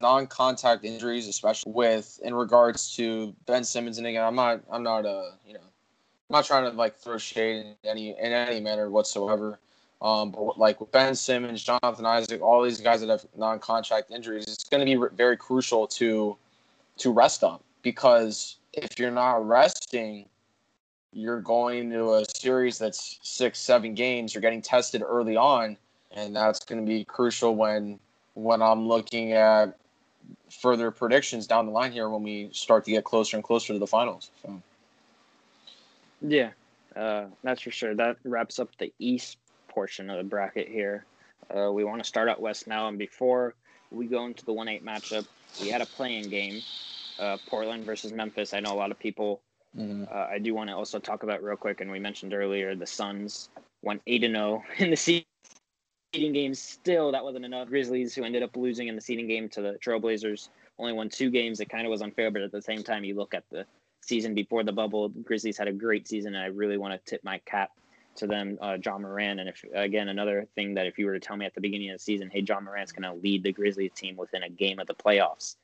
non-contact injuries, especially with in regards to Ben Simmons. And again, I'm not, I'm not, uh, you know, I'm not trying to like throw shade in any in any manner whatsoever. Um, but like with Ben Simmons, Jonathan Isaac, all these guys that have non-contact injuries, it's going to be very crucial to to rest them because if you're not resting you're going to a series that's six, seven games. You're getting tested early on, and that's going to be crucial when when I'm looking at further predictions down the line here when we start to get closer and closer to the finals. So. Yeah, uh, that's for sure. That wraps up the East portion of the bracket here. Uh, we want to start out West now, and before we go into the one eight matchup, we had a play-in game, uh, Portland versus Memphis. I know a lot of people. Mm-hmm. Uh, I do want to also talk about real quick, and we mentioned earlier the Suns went eight and zero oh <laughs> in the seeding game. Still, that wasn't enough. Grizzlies, who ended up losing in the seeding game to the Trailblazers, only won two games. It kind of was unfair, but at the same time, you look at the season before the bubble, Grizzlies had a great season, and I really want to tip my cap to them, uh, Ja Morant. And if again, another thing that if you were to tell me at the beginning of the season, hey, Ja Morant's going to lead the Grizzlies team within a game of the playoffs,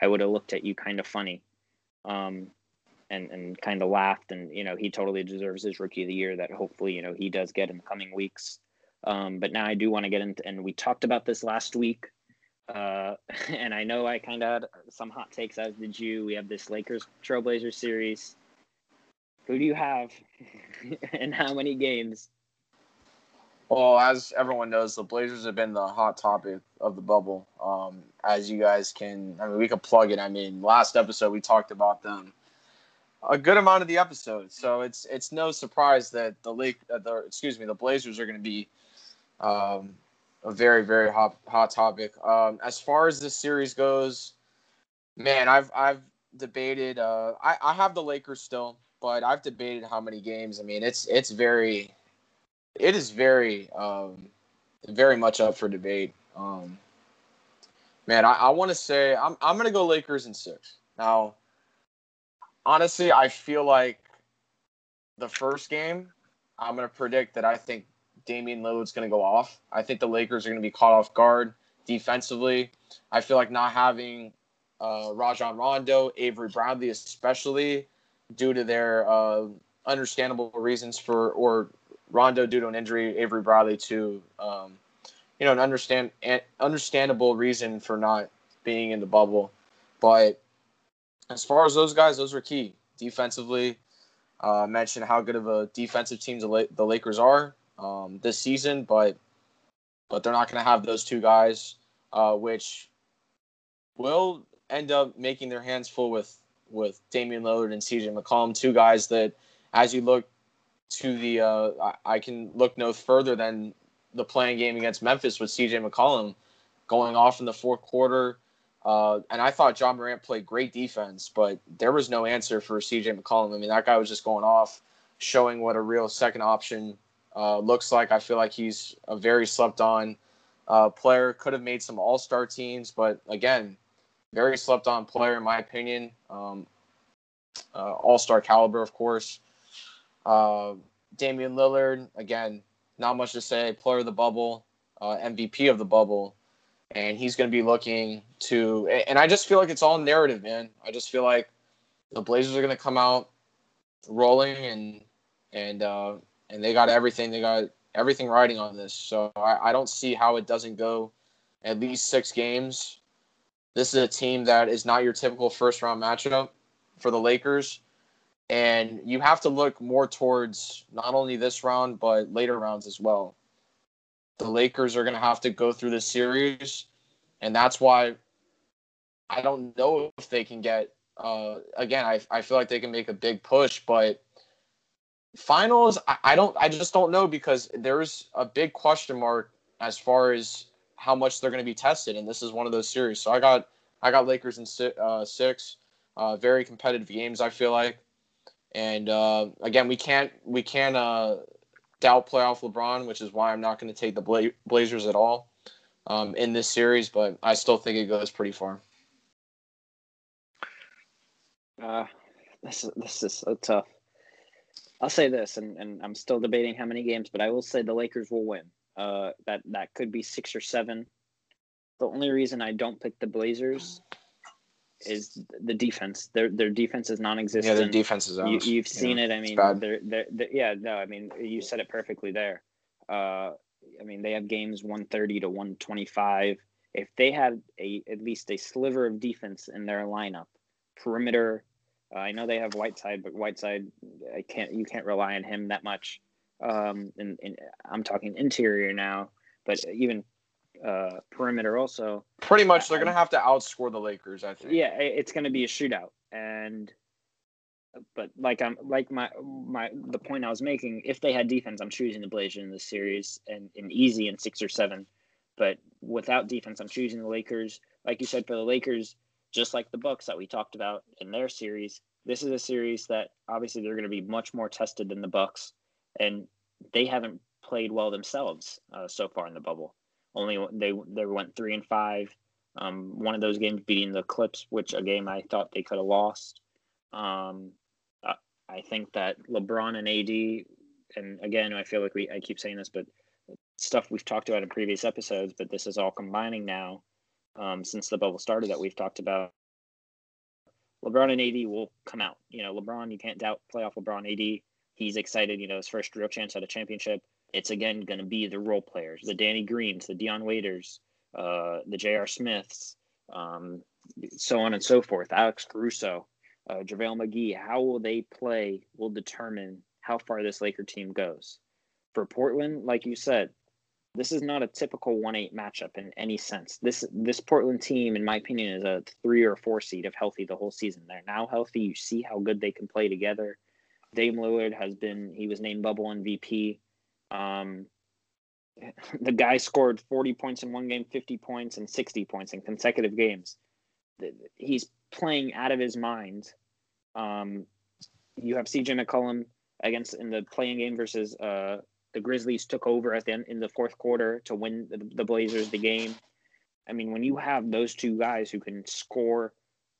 I would have looked at you kind of funny, um, and and kind of laughed. And you know, he totally deserves his Rookie of the Year. That hopefully, you know, he does get in the coming weeks. Um, but now I do want to get into, and we talked about this last week. Uh, <laughs> and I know I kind of had some hot takes, as did you. We have this Lakers Trailblazers series. Who do you have <laughs> and how many games? Well, as everyone knows, the Blazers have been the hot topic of the bubble. Um, as you guys can, I mean, we could plug it. I mean, last episode we talked about them a good amount of the episode, so it's it's no surprise that the Lake, uh, the excuse me, the Blazers are going to be um, a very very hot hot topic. Um, as far as this series goes, man, I've I've debated. Uh, I I have the Lakers still but I've debated how many games. I mean, it's it's very, it is very, um, very much up for debate. Um, man, I, I want to say I'm I'm gonna go Lakers in six. Now, honestly, I feel like the first game, I'm gonna predict that I think Damian Lillard's gonna go off. I think the Lakers are gonna be caught off guard defensively. I feel like not having uh, Rajon Rondo, Avery Bradley, especially due to their uh, understandable reasons for, or Rondo due to an injury, Avery Bradley to, um, you know, an understand understandable reason for not being in the bubble. But as far as those guys, those were key defensively. Uh, mentioned how good of a defensive team the Lakers are um, this season, but but they're not going to have those two guys, uh, which will end up making their hands full with with Damian Lillard and CJ McCollum, two guys that, as you look to the, uh, I, I can look no further than the play-in game against Memphis with CJ McCollum going off in the fourth quarter. Uh, and I thought Ja Morant played great defense, but there was no answer for CJ McCollum. I mean, that guy was just going off, showing what a real second option uh, looks like. I feel like he's a very slept on uh, player. Could have made some All Star teams, but again, very slept on player in my opinion. Um, uh, All star caliber, of course. Uh, Damian Lillard, again, not much to say. Player of the bubble, uh, MVP of the bubble, and he's going to be looking to. And I just feel like it's all narrative, man. I just feel like the Blazers are going to come out rolling, and and uh, and they got everything. They got everything riding on this. So I, I don't see how it doesn't go at least six games this is a team that is not your typical first round matchup for the Lakers. And you have to look more towards not only this round, but later rounds as well. The Lakers are going to have to go through this series. And that's why I don't know if they can get, uh, again, I, I feel like they can make a big push, but finals, I, I don't, I just don't know because there's a big question mark as far as how much they're going to be tested, and this is one of those series. So I got I got Lakers in six, uh, six uh, very competitive games. I feel like, and uh, again, we can't we can't uh, doubt playoff LeBron, which is why I'm not going to take the Bla- Blazers at all um, in this series. But I still think it goes pretty far. Uh, this is this is so tough. I'll say this, and, and I'm still debating how many games, but I will say the Lakers will win. Uh, that that could be six or seven. The only reason I don't pick the Blazers is the defense. Their their defense is non-existent. Yeah, their defense is. You, have seen yeah, it. I mean, they're, they're, they're, yeah, no, I mean, you said it perfectly there. Uh, I mean, they have games 130 to 125. If they had a at least a sliver of defense in their lineup, perimeter, Uh, I know they have Whiteside, but Whiteside, I can't you can't rely on him that much. Um, and, and I'm talking interior now, but even uh, perimeter also. Pretty much, they're gonna have to outscore the Lakers. I think. Yeah, it's gonna be a shootout, and but like I'm like my my the point I was making. If they had defense, I'm choosing the Blazers in this series and, and easy in six or seven. But without defense, I'm choosing the Lakers. Like you said, for the Lakers, just like the Bucks that we talked about in their series, this is a series that obviously they're going to be much more tested than the Bucks, and they haven't played well themselves uh, so far in the bubble. Only they they went three and five. Um, one of those games beating the Clips, which a game I thought they could have lost. Um, I think that LeBron and AD, and again, I feel like we I keep saying this, but stuff we've talked about in previous episodes, but this is all combining now um, since the bubble started that we've talked about. LeBron and AD will come out. You know, LeBron, you can't doubt playoff LeBron AD. He's excited, you know, his first real chance at a championship. It's again going to be the role players, the Danny Greens, the Dion Waiters, uh, the J.R. Smiths, um, so on and so forth, Alex Caruso uh, JaVale McGee, how will they play will determine how far this Laker team goes. For Portland, like you said, this is not a typical one eight matchup in any sense. This this Portland team, in my opinion, is a three or four seed if healthy the whole season. They're now healthy. You see how good they can play together. Dame Lillard has been he was named bubble MVP. Um, <laughs> the guy scored 40 points in one game, 50 points, and 60 points in consecutive games. He's playing out of his mind. Um, you have CJ McCollum against in the play-in game versus uh, the Grizzlies took over at the end in the fourth quarter to win the, the Blazers the game. I mean, when you have those two guys who can score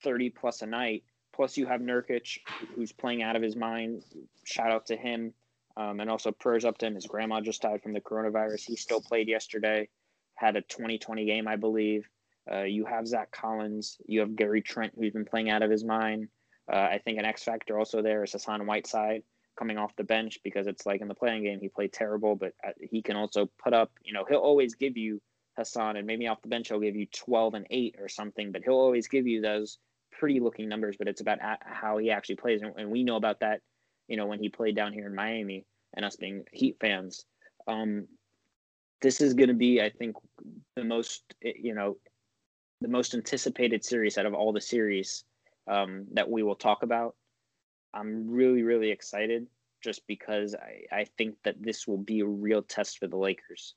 30 plus a night, plus you have Nurkic who's playing out of his mind. Shout out to him. Um, and also prayers up to him. His grandma just died from the coronavirus. He still played yesterday, had a 2020 game, I believe. Uh, you have Zach Collins. You have Gary Trent, who's been playing out of his mind. Uh, I think an X factor also there is Hassan Whiteside coming off the bench because it's like in the play-in game he played terrible, but uh, he can also put up. You know, he'll always give you Hassan, and maybe off the bench he'll give you 12 and eight or something, but he'll always give you those pretty looking numbers. But it's about how he actually plays, and we know about that. You know, when he played down here in Miami, and us being Heat fans. Um, this is going to be, I think, the most you know the most anticipated series out of all the series um, that we will talk about. I'm really, really excited just because I, I think that this will be a real test for the Lakers.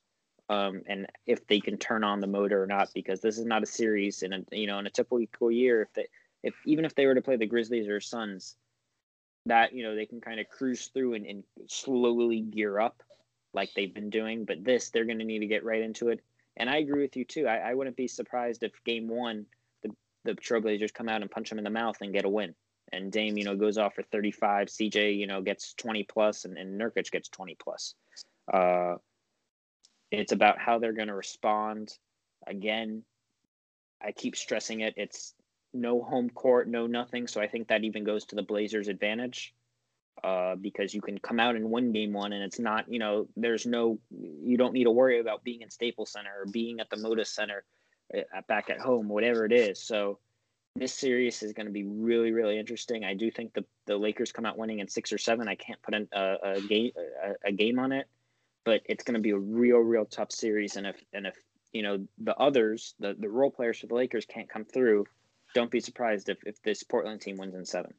Um, and if they can turn on the motor or not, because this is not a series in a you know in a typical year. If they if even if they were to play the Grizzlies or Suns, that you know they can kind of cruise through and, and slowly gear up like they've been doing. But this, they're going to need to get right into it. And I agree with you too. I, I wouldn't be surprised if game one, the, the Trailblazers come out and punch them in the mouth and get a win. And Dame, you know, goes off for 35. CJ, you know, gets 20 plus, and, and Nurkic gets 20 plus. Uh, it's about how they're going to respond. Again, I keep stressing it. It's no home court, no nothing. So I think that even goes to the Blazers' advantage uh, because you can come out and win game one, and it's not, you know, there's no, you don't need to worry about being in Staples Center or being at the Moda Center uh, back at home, whatever it is. So this series is going to be really, really interesting. I do think the, the Lakers come out winning in six or seven. I can't put a, a game a, a game on it, but it's going to be a real, real tough series. And if and if you know the others, the the role players for the Lakers can't come through, don't be surprised if if this Portland team wins in seven.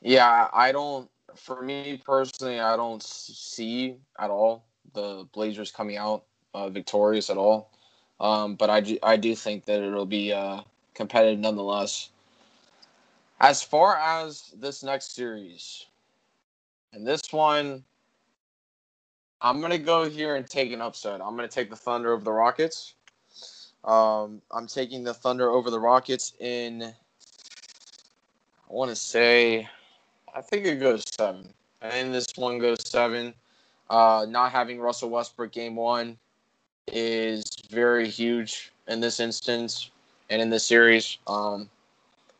Yeah, I don't. For me personally, I don't see at all the Blazers coming out uh, victorious at all. Um, but I do, I do think that it'll be uh, competitive nonetheless. As far as this next series, and this one, I'm gonna go here and take an upset. I'm gonna take the Thunder over the Rockets. Um, I'm taking the Thunder over the Rockets in. I want to say I think it goes seven. Think this one goes seven. Uh, not having Russell Westbrook game one is very huge in this instance and in this series. Um,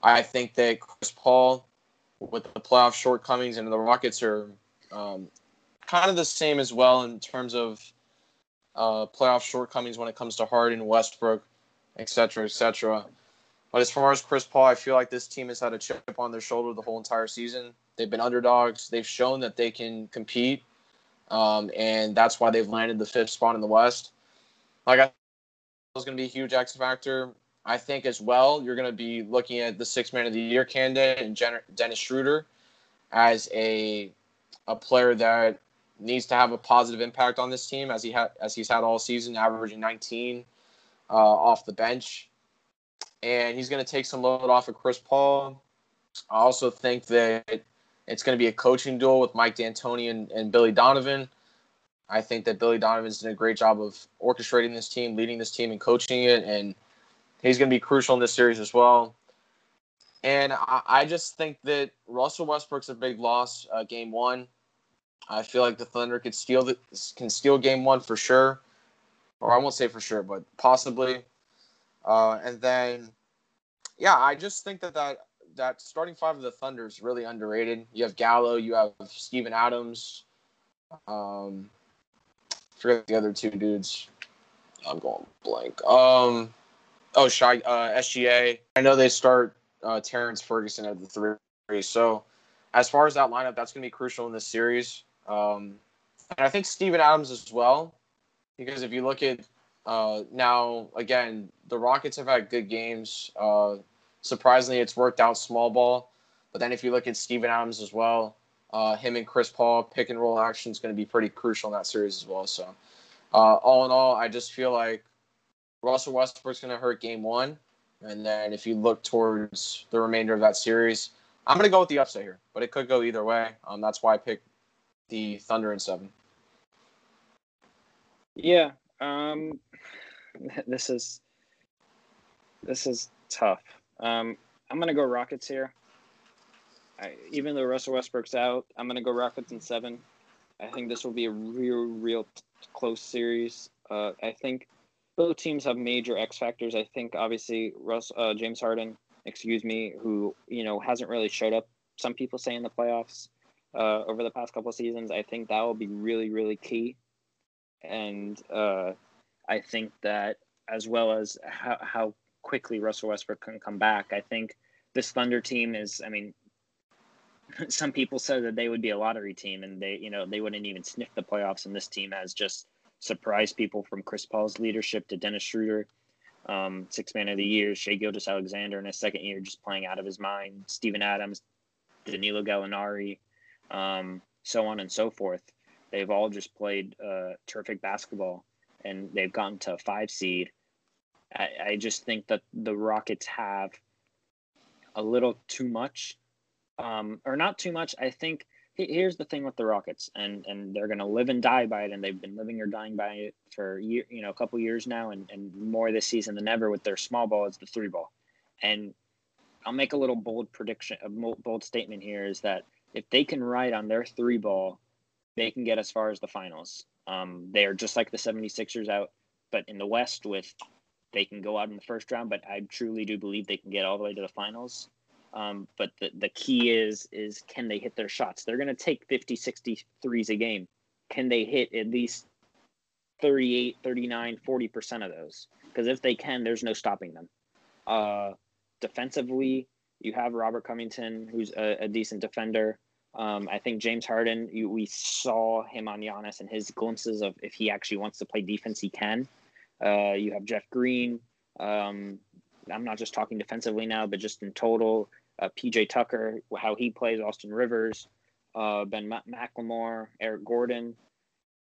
I think that Chris Paul, with the playoff shortcomings, and the Rockets are um, kind of the same as well in terms of uh, playoff shortcomings when it comes to Harden, Westbrook, etc., etc. But as far as Chris Paul, I feel like this team has had a chip on their shoulder the whole entire season. They've been underdogs. They've shown that they can compete, um, and that's why they've landed the fifth spot in the West. Like I was going to be a huge X factor. I think as well, you're going to be looking at the six man of the year candidate and Dennis Schroeder as a a player that needs to have a positive impact on this team as he had as he's had all season, averaging 19 uh, off the bench, and he's going to take some load off of Chris Paul. I also think that it's going to be a coaching duel with Mike D'Antoni and, and Billy Donovan. I think that Billy Donovan's done a great job of orchestrating this team, leading this team, and coaching it, and he's going to be crucial in this series as well. And I, I just think that Russell Westbrook's a big loss. Uh, game one, I feel like the Thunder could steal the can steal game one for sure, or I won't say for sure, but possibly. Uh, and then, yeah, I just think that that that starting five of the Thunder is really underrated. You have Gallo, you have Steven Adams. Um, forget the other two dudes. I'm going blank. Um, oh, Shy, uh, SGA. I know they start uh, Terrence Ferguson at the three. So, as far as that lineup, that's going to be crucial in this series. Um, and I think Steven Adams as well, because if you look at uh, now, again, the Rockets have had good games. Uh, surprisingly, it's worked out small ball. But then if you look at Steven Adams as well, uh, him and Chris Paul pick and roll action is going to be pretty crucial in that series as well. So, uh, all in all, I just feel like Russell Westbrook's going to hurt game one. And then if you look towards the remainder of that series, I'm going to go with the upset here, but it could go either way. Um, that's why I picked the Thunder in seven. Yeah, um, <laughs> this is this is tough. Um, I'm gonna go Rockets here. I, even though Russell Westbrook's out, I'm gonna go Rockets in seven. I think this will be a real, real close series. Uh, I think both teams have major X factors. I think obviously Russ, uh, James Harden, excuse me, who you know hasn't really showed up. Some people say in the playoffs uh, over the past couple seasons. I think that will be really, really key. And uh, I think that as well as how, how quickly Russell Westbrook can come back, I think this Thunder team is, I mean, <laughs> some people said that they would be a lottery team and they, you know, they wouldn't even sniff the playoffs. And this team has just surprised people from Chris Paul's leadership to Dennis Schroeder, um, six man of the year, Shai Gilgeous-Alexander in his second year, just playing out of his mind, Steven Adams, Danilo Gallinari, um, so on and so forth. They've all just played uh, terrific basketball, and they've gotten to a five seed. I, I just think that the Rockets have a little too much, um, or not too much. I think here's the thing with the Rockets, and and they're gonna live and die by it, and they've been living or dying by it for year, you know, a couple years now, and and more this season than ever with their small ball is the three ball, and I'll make a little bold prediction, a bold statement here is that if they can ride on their three ball, they can get as far as the finals. Um, they are just like the 76ers out, but in the West with they can go out in the first round, but I truly do believe they can get all the way to the finals. Um, but the, the key is is can they hit their shots? They're going to take 50, 60 threes a game. Can they hit at least 38, 39, 40% of those? Because if they can, there's no stopping them. Uh, defensively, you have Robert Covington, who's a, a decent defender. Um, I think James Harden, you, we saw him on Giannis and his glimpses of if he actually wants to play defense, he can. Uh, you have Jeff Green. Um, I'm not just talking defensively now, but just in total. Uh, PJ Tucker, how he plays, Austin Rivers, uh, Ben McLemore, Eric Gordon.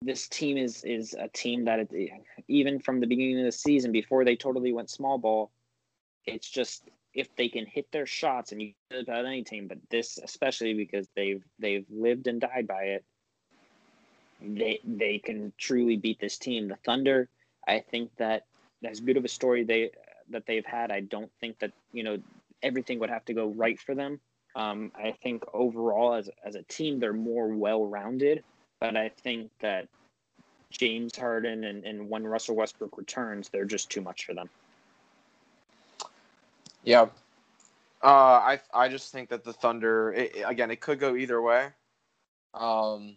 This team is is a team that it, even from the beginning of the season, before they totally went small ball, it's just if they can hit their shots, and you about any team, but this especially because they've they've lived and died by it. They they can truly beat this team. The Thunder, I think that as good of a story they that they've had, I don't think that you know everything would have to go right for them. Um, I think overall, as as a team, they're more well rounded. But I think that James Harden and, and when Russell Westbrook returns, they're just too much for them. Yeah. Uh, I I just think that the Thunder it, again it could go either way. Um,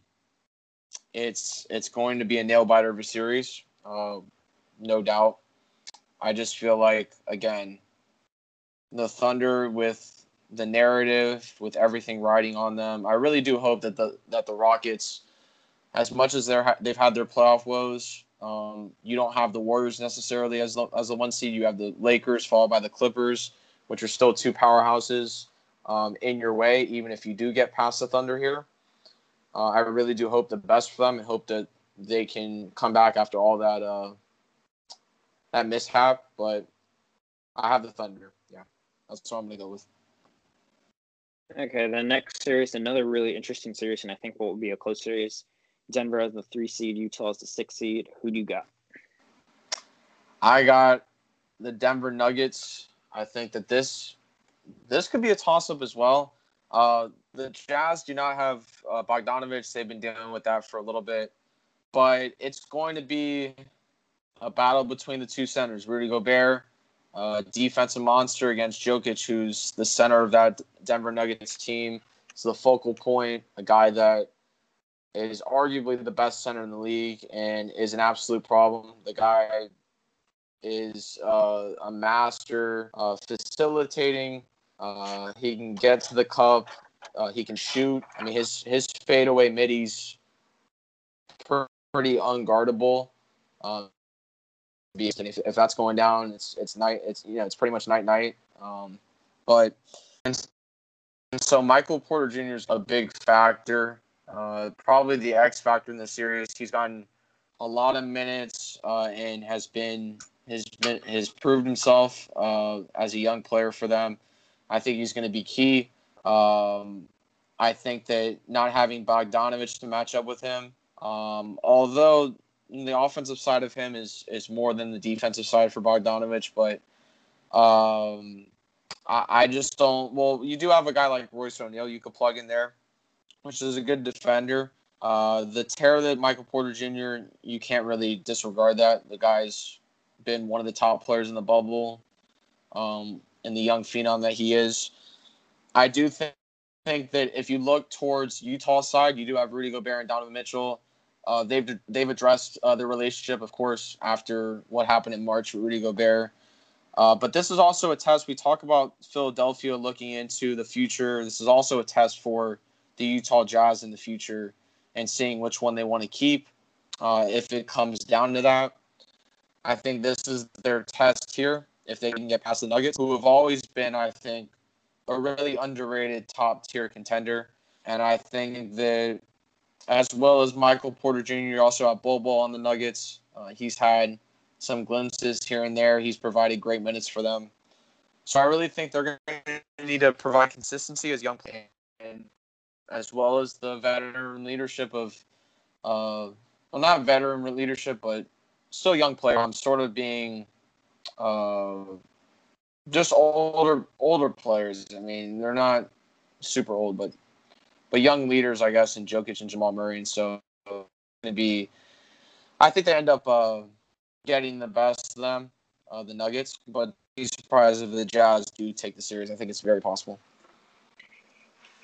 it's it's going to be a nail biter of a series, uh, no doubt. I just feel like again, the Thunder with the narrative, with everything riding on them. I really do hope that the that the Rockets, as much as they're they've had their playoff woes, um, you don't have the Warriors necessarily as the, as the one seed. You have the Lakers followed by the Clippers, which are still two powerhouses um, in your way. Even if you do get past the Thunder here, uh, I really do hope the best for them and hope that they can come back after all that uh, that mishap. But I have the Thunder. That's what I'm gonna go with. Okay, the next series, another really interesting series, and I think what will be a close series. Denver as the three seed, Utah as the six seed. Who do you got? I got the Denver Nuggets. I think that this this could be a toss up as well. Uh, the Jazz do not have uh, Bogdanovich. They've been dealing with that for a little bit, but it's going to be a battle between the two centers. Rudy Gobert, uh, defensive monster against Jokic, who's the center of that Denver Nuggets team. It's the focal point, a guy that is arguably the best center in the league and is an absolute problem. The guy is uh, a master uh, facilitating. Uh, he can get to the cup. Uh, he can shoot. I mean, his his fadeaway middies pretty unguardable. Um, if, if that's going down, it's it's night. It's you know it's pretty much night night. Um, but and, and so Michael Porter Jr. is a big factor. Uh, probably the X factor in the series. He's gotten a lot of minutes uh, and has been has been has proved himself uh, as a young player for them. I think he's going to be key. Um, I think that not having Bogdanovich to match up with him, um, although the offensive side of him is is more than the defensive side for Bogdanovich, but um, I, I just don't. Well, you do have a guy like Royce O'Neale you could plug in there which is a good defender. Uh, the tear that Michael Porter Jr. You can't really disregard that. The guy's been one of the top players in the bubble, um, and the young phenom that he is. I do think think that if you look towards Utah side, you do have Rudy Gobert and Donovan Mitchell. Uh, they've they've addressed uh, their relationship, of course, after what happened in March with Rudy Gobert. Uh, but this is also a test. We talk about Philadelphia looking into the future. This is also a test for the Utah Jazz in the future and seeing which one they want to keep. Uh, if it comes down to that, I think this is their test here. If they can get past the Nuggets, who have always been, I think, a really underrated top tier contender. And I think that as well as Michael Porter Jr., also have Bol Bol on the Nuggets. Uh, he's had some glimpses here and there. He's provided great minutes for them. So I really think they're going to need to provide consistency as young players. And as well as the veteran leadership of, uh, well, not veteran leadership, but still young player. I'm sort of being, uh, just older older players. I mean, they're not super old, but but young leaders, I guess, in Jokic and Jamal Murray, and so going to be. I think they end up uh, getting the best of them, uh, the Nuggets, but be surprised if the Jazz do take the series. I think it's very possible.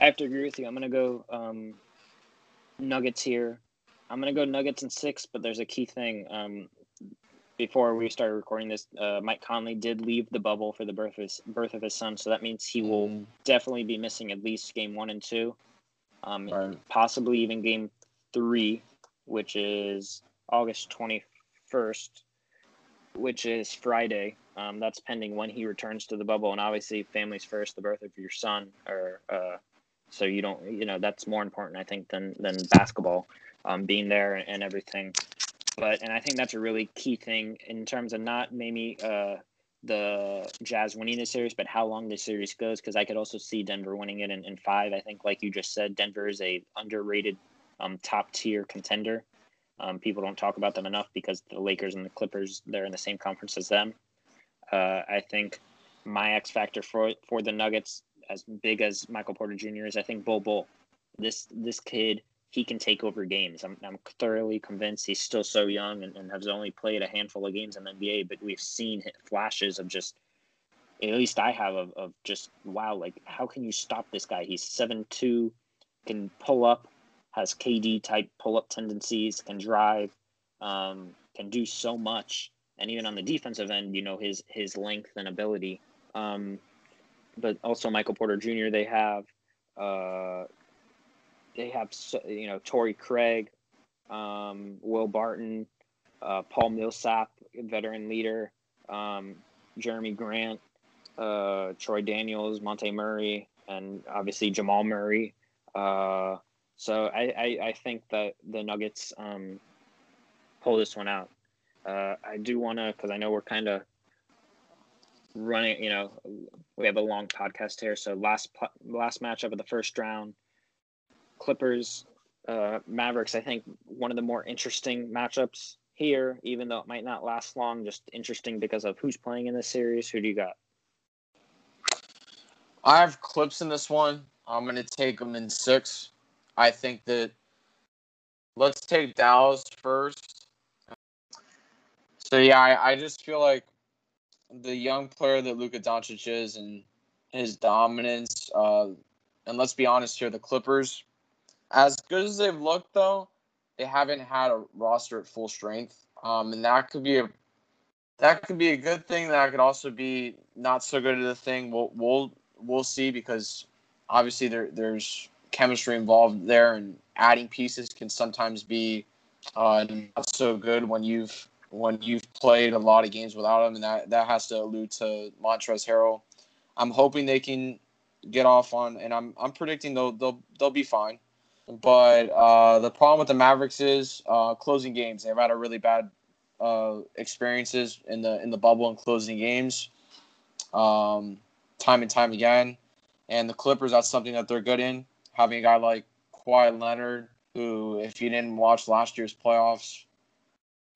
I have to agree with you. I'm gonna go um, Nuggets here. I'm gonna go Nuggets in six, but there's a key thing. Um, before we started recording this, uh, Mike Conley did leave the bubble for the birth of his birth of his son, so that means he will mm. definitely be missing at least game one and two, um, right. possibly even game three, which is August twenty first, which is Friday. Um, that's pending when he returns to the bubble, and obviously, families first. The birth of your son, or uh, so you don't, you know, that's more important, I think, than than basketball, um, being there and, everything. But and I think that's a really key thing in terms of not maybe uh, the Jazz winning the series, but how long the series goes. Because I could also see Denver winning it in, in five. I think, like you just said, Denver is a underrated, um, top tier contender. Um, people don't talk about them enough because the Lakers and the Clippers they're in the same conference as them. Uh, I think my X factor for for the Nuggets as big as Michael Porter Jr. is, I think Bol Bol, this this kid, he can take over games. I'm, I'm thoroughly convinced he's still so young and, and has only played a handful of games in the NBA, but we've seen flashes of just, at least I have, of, of just, wow, like, how can you stop this guy? He's seven two, can pull up, has KD type pull up tendencies, can drive, um, can do so much. And even on the defensive end, you know, his his length and ability. Um, but also Michael Porter Jr. They have uh, they have you know Torrey Craig, um, Will Barton, uh, Paul Millsap, veteran leader, um, Jerami Grant, uh, Troy Daniels, Monte Morris, and obviously Jamal Murray. Uh, so I, I, I, think that the Nuggets um, pull this one out. Uh, I do want to, because I know we're kind of running, you know, we have a long podcast here. So last last matchup of the first round, Clippers, uh, Mavericks. I think one of the more interesting matchups here, even though it might not last long. Just interesting because of who's playing in this series. Who do you got? I have Clips in this one. I'm going to take them in six. I think that let's take Dallas first. So yeah, I, I just feel like the young player that Luka Doncic is and his dominance. Uh, and let's be honest here, the Clippers, as good as they've looked though, they haven't had a roster at full strength. Um, and that could be a that could be a good thing. That could also be not so good of a thing. We'll we'll we'll see because obviously there there's chemistry involved there, and adding pieces can sometimes be uh, not so good when you've when you've played a lot of games without him, and that that has to allude to Montrezl Harrell. I'm hoping they can get off on, and I'm I'm predicting they'll they'll they'll be fine. But uh, the problem with the Mavericks is uh, closing games. They've had a really bad uh, experiences in the in the bubble and closing games, um, time and time again. And the Clippers, that's something that they're good in. Having a guy like Kawhi Leonard, who, if you didn't watch last year's playoffs,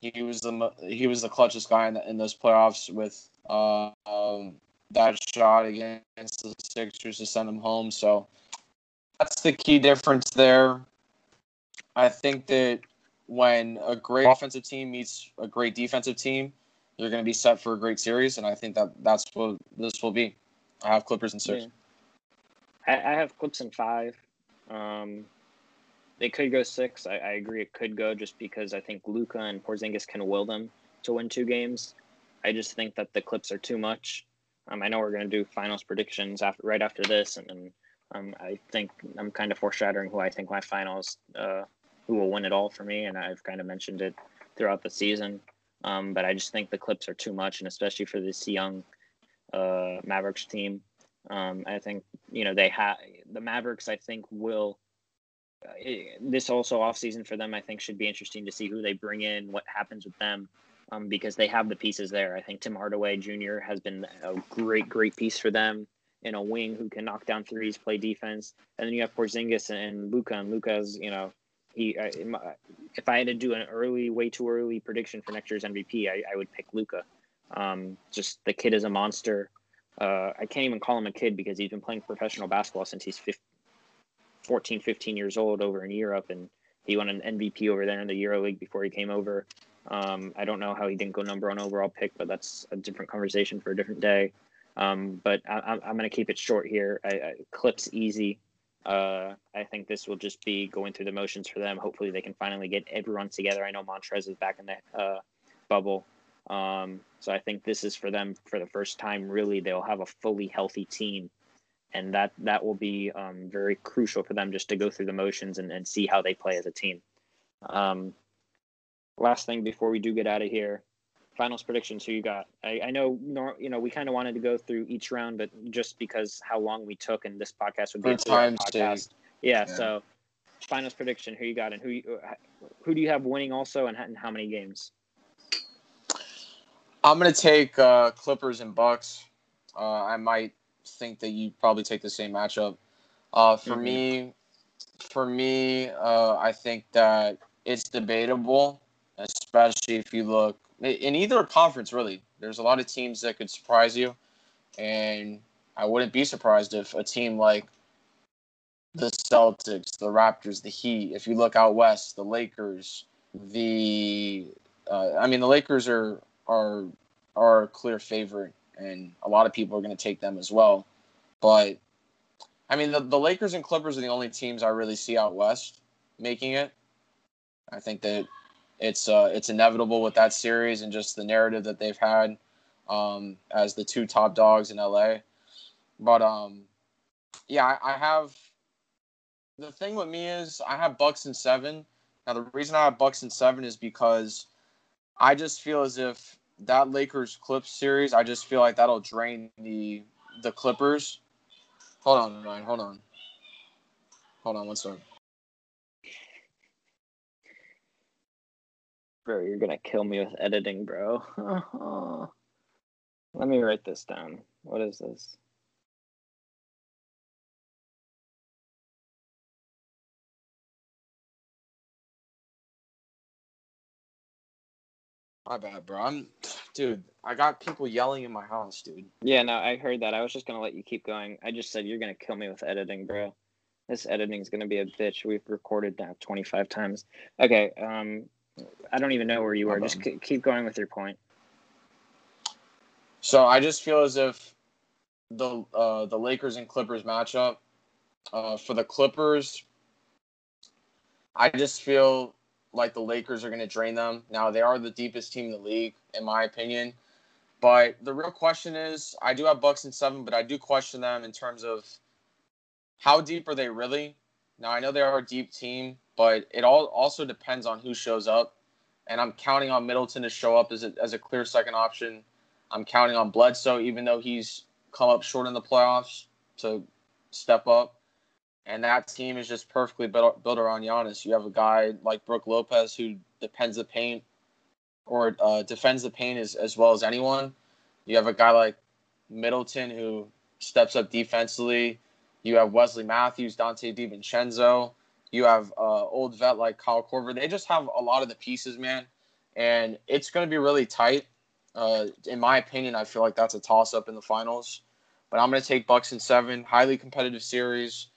he was the he was the clutchest guy in, the, in those playoffs with uh, um, that shot against the Sixers to send them home. So that's the key difference there. I think that when a great offensive team meets a great defensive team, you're going to be set for a great series, and I think that that's what this will be. I have Clippers in six. Yeah. I, I have Clips in five. Um, they could go six. I, I, agree, it could go just because I think Luka and Porzingis can will them to win two games. I just think that the Clips are too much. Um, I know we're going to do finals predictions after right after this, and, and um, I think I'm kind of foreshadowing who I think my finals, uh, who will win it all for me, and I've kind of mentioned it throughout the season. Um, but I just think the clips are too much, and especially for this young uh, Mavericks team, um, I think you know they have the Mavericks. I think will uh, this also off season for them. I think should be interesting to see who they bring in, what happens with them. Um, because they have the pieces there. I think Tim Hardaway Jr. has been a great, great piece for them in a wing who can knock down threes, play defense, and then you have Porzingis and Luka, And Luka's you know, he. if I had to do an early, way too early prediction for next year's MVP, I, I would pick Luka. Um, just the kid is a monster. Uh, I can't even call him a kid because he's been playing professional basketball since he's 15, 14, 15 years old over in Europe, and he won an MVP over there in the Euro League before he came over. Um, I don't know how he didn't go number one overall pick, but that's a different conversation for a different day. Um, but I, am going to keep it short here. I, I, clips easy. Uh, I think this will just be going through the motions for them. Hopefully, they can finally get everyone together. I know Montrez is back in the uh, bubble, um, so I think this is for them for the first time. Really, they'll have a fully healthy team, and that that will be um, very crucial for them just to go through the motions and, and see how they play as a team. Um, last thing before we do get out of here, finals predictions who you got. I, I know you know we kind of wanted to go through each round but just because how long we took and this podcast would be a podcast. yeah, yeah, so finals prediction who you got and who you, who do you have winning also and, and how many games? I'm going to take uh, clippers and bucks. Uh, i might think that you probably take the same matchup. Uh, for mm-hmm. me for me uh, i think that it's debatable especially if you look in either conference, really. There's a lot of teams that could surprise you, and I wouldn't be surprised if a team like the Celtics, the Raptors, the Heat. If you look out west, the Lakers, the uh, I mean, the Lakers are are are a clear favorite, and a lot of people are going to take them as well. But I mean, the, the Lakers and Clippers are the only teams I really see out west making it. I think that it's uh, it's inevitable with that series and just the narrative that they've had um, as the two top dogs in LA. But um, yeah, I, I have. The thing with me is I have Bucks in seven. Now the reason I have Bucks in seven is because I just feel as if that Lakers Clips series, I just feel like that'll drain the the Clippers. Hold on, Ryan. Hold on. Hold on one second. Bro, you're gonna kill me with editing, bro. <laughs> Let me write this down. What is this? My bad, bro. I'm, dude. I got people yelling in my house, dude. Yeah, no, I heard that. I was just gonna let you keep going. I just said you're gonna kill me with editing, bro. This editing is gonna be a bitch. We've recorded now 25 times. Okay, um, I don't even know where you are. Just c- keep going with your point. So I just feel as if the uh, the Lakers and Clippers matchup uh, for the Clippers, I just feel like the Lakers are going to drain them. Now they are the deepest team in the league, in my opinion. But the real question is, I do have Bucks in seven, but I do question them in terms of how deep are they really? Now I know they are a deep team, but it all also depends on who shows up. And I'm counting on Middleton to show up as a, as a clear second option. I'm counting on Bledsoe, even though he's come up short in the playoffs, to step up and that team is just perfectly built, built around Giannis. You have a guy like Brook Lopez who depends the paint or uh, defends the paint as, as well as anyone. You have a guy like Middleton who steps up defensively. You have Wesley Matthews, Donte DiVincenzo. You have uh, old vet like Kyle Korver. They just have a lot of the pieces, man, and it's going to be really tight. Uh, in my opinion, I feel like that's a toss up in the finals. But I'm going to take Bucks in seven. Highly competitive series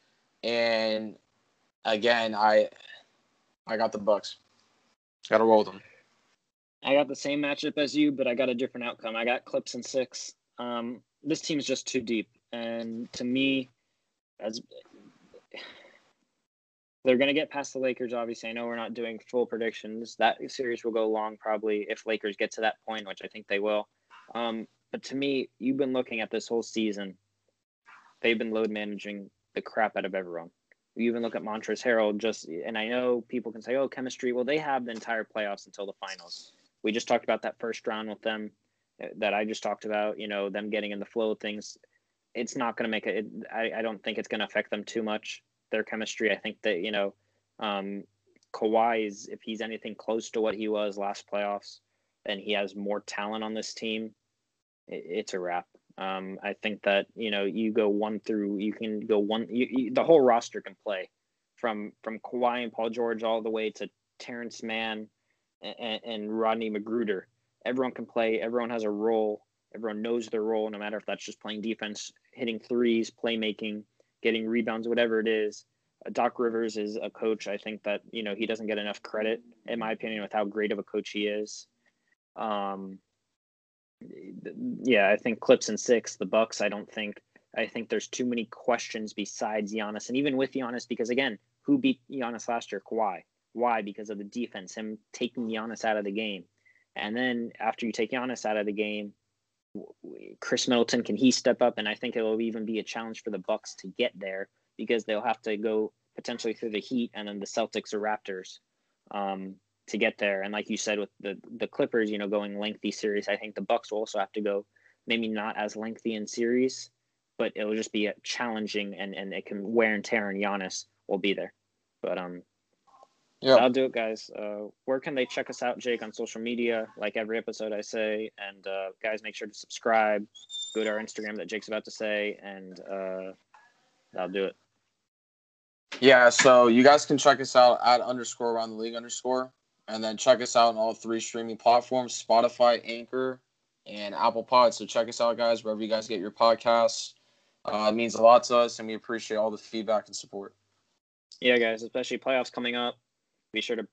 and again, I I got the Bucks. Got to roll them. I got the same matchup as you, but I got a different outcome. I got Clips and six. Um, this team's just too deep, and to me, as they're going to get past the Lakers. Obviously, I know we're not doing full predictions. That series will go long, probably if Lakers get to that point, which I think they will. Um, but to me, you've been looking at this whole season. They've been load managing the crap out of everyone. You even look at Montrezl Harrell, just and I know people can say, "Oh, chemistry." Well, they have the entire playoffs until the finals. We just talked about that first round with them, uh, that I just talked about. You know, them getting in the flow of things. It's not going to make it. I, I don't think it's going to affect them too much. Their chemistry. I think that you know, um, Kawhi is if he's anything close to what he was last playoffs, and he has more talent on this team, it, it's a wrap. Um, I think that you know you go one through you can go one you, you, the whole roster can play from from Kawhi and Paul George all the way to Terance Mann and, and Rodney McGruder. Everyone can play. Everyone has a role. Everyone knows their role, no matter if that's just playing defense, hitting threes, playmaking, getting rebounds, whatever it is. Uh, Doc Rivers is a coach. I think that you know he doesn't get enough credit, in my opinion, with how great of a coach he is. Um, yeah, I think Clips and six. The Bucks. I don't think. I think there's too many questions besides Giannis, and even with Giannis, because again, who beat Giannis last year? Kawhi. Why? Because of the defense, him taking Giannis out of the game, and then after you take Giannis out of the game, Khris Middleton can he step up? And I think it will even be a challenge for the Bucks to get there because they'll have to go potentially through the Heat and then the Celtics or Raptors. Um, to get there. And like you said with the the Clippers, you know, going lengthy series, I think the Bucks will also have to go maybe not as lengthy in series, but it'll just be challenging and and it can wear and tear. And Giannis will be there. But um, yeah, I'll do it, guys. Uh, where can they check us out, Jake, on social media? Like every episode, I say, and uh, guys, make sure to subscribe. Go to our Instagram that Jake's about to say, and uh, I'll do it. Yeah, so you guys can check us out at underscore around the league underscore. And then check us out on all three streaming platforms Spotify, Anchor, and Apple Pod. So check us out, guys, wherever you guys get your podcasts. Uh, it means a lot to us, and we appreciate all the feedback and support. Yeah, guys, especially playoffs coming up. Be sure to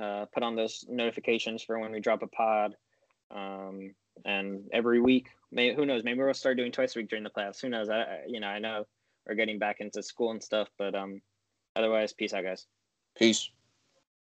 uh, put on those notifications for when we drop a pod. Um, and every week, may, who knows? Maybe we'll start doing twice a week during the playoffs. Who knows? I, you know, I know we're getting back into school and stuff, but um, otherwise, peace out, guys. Peace.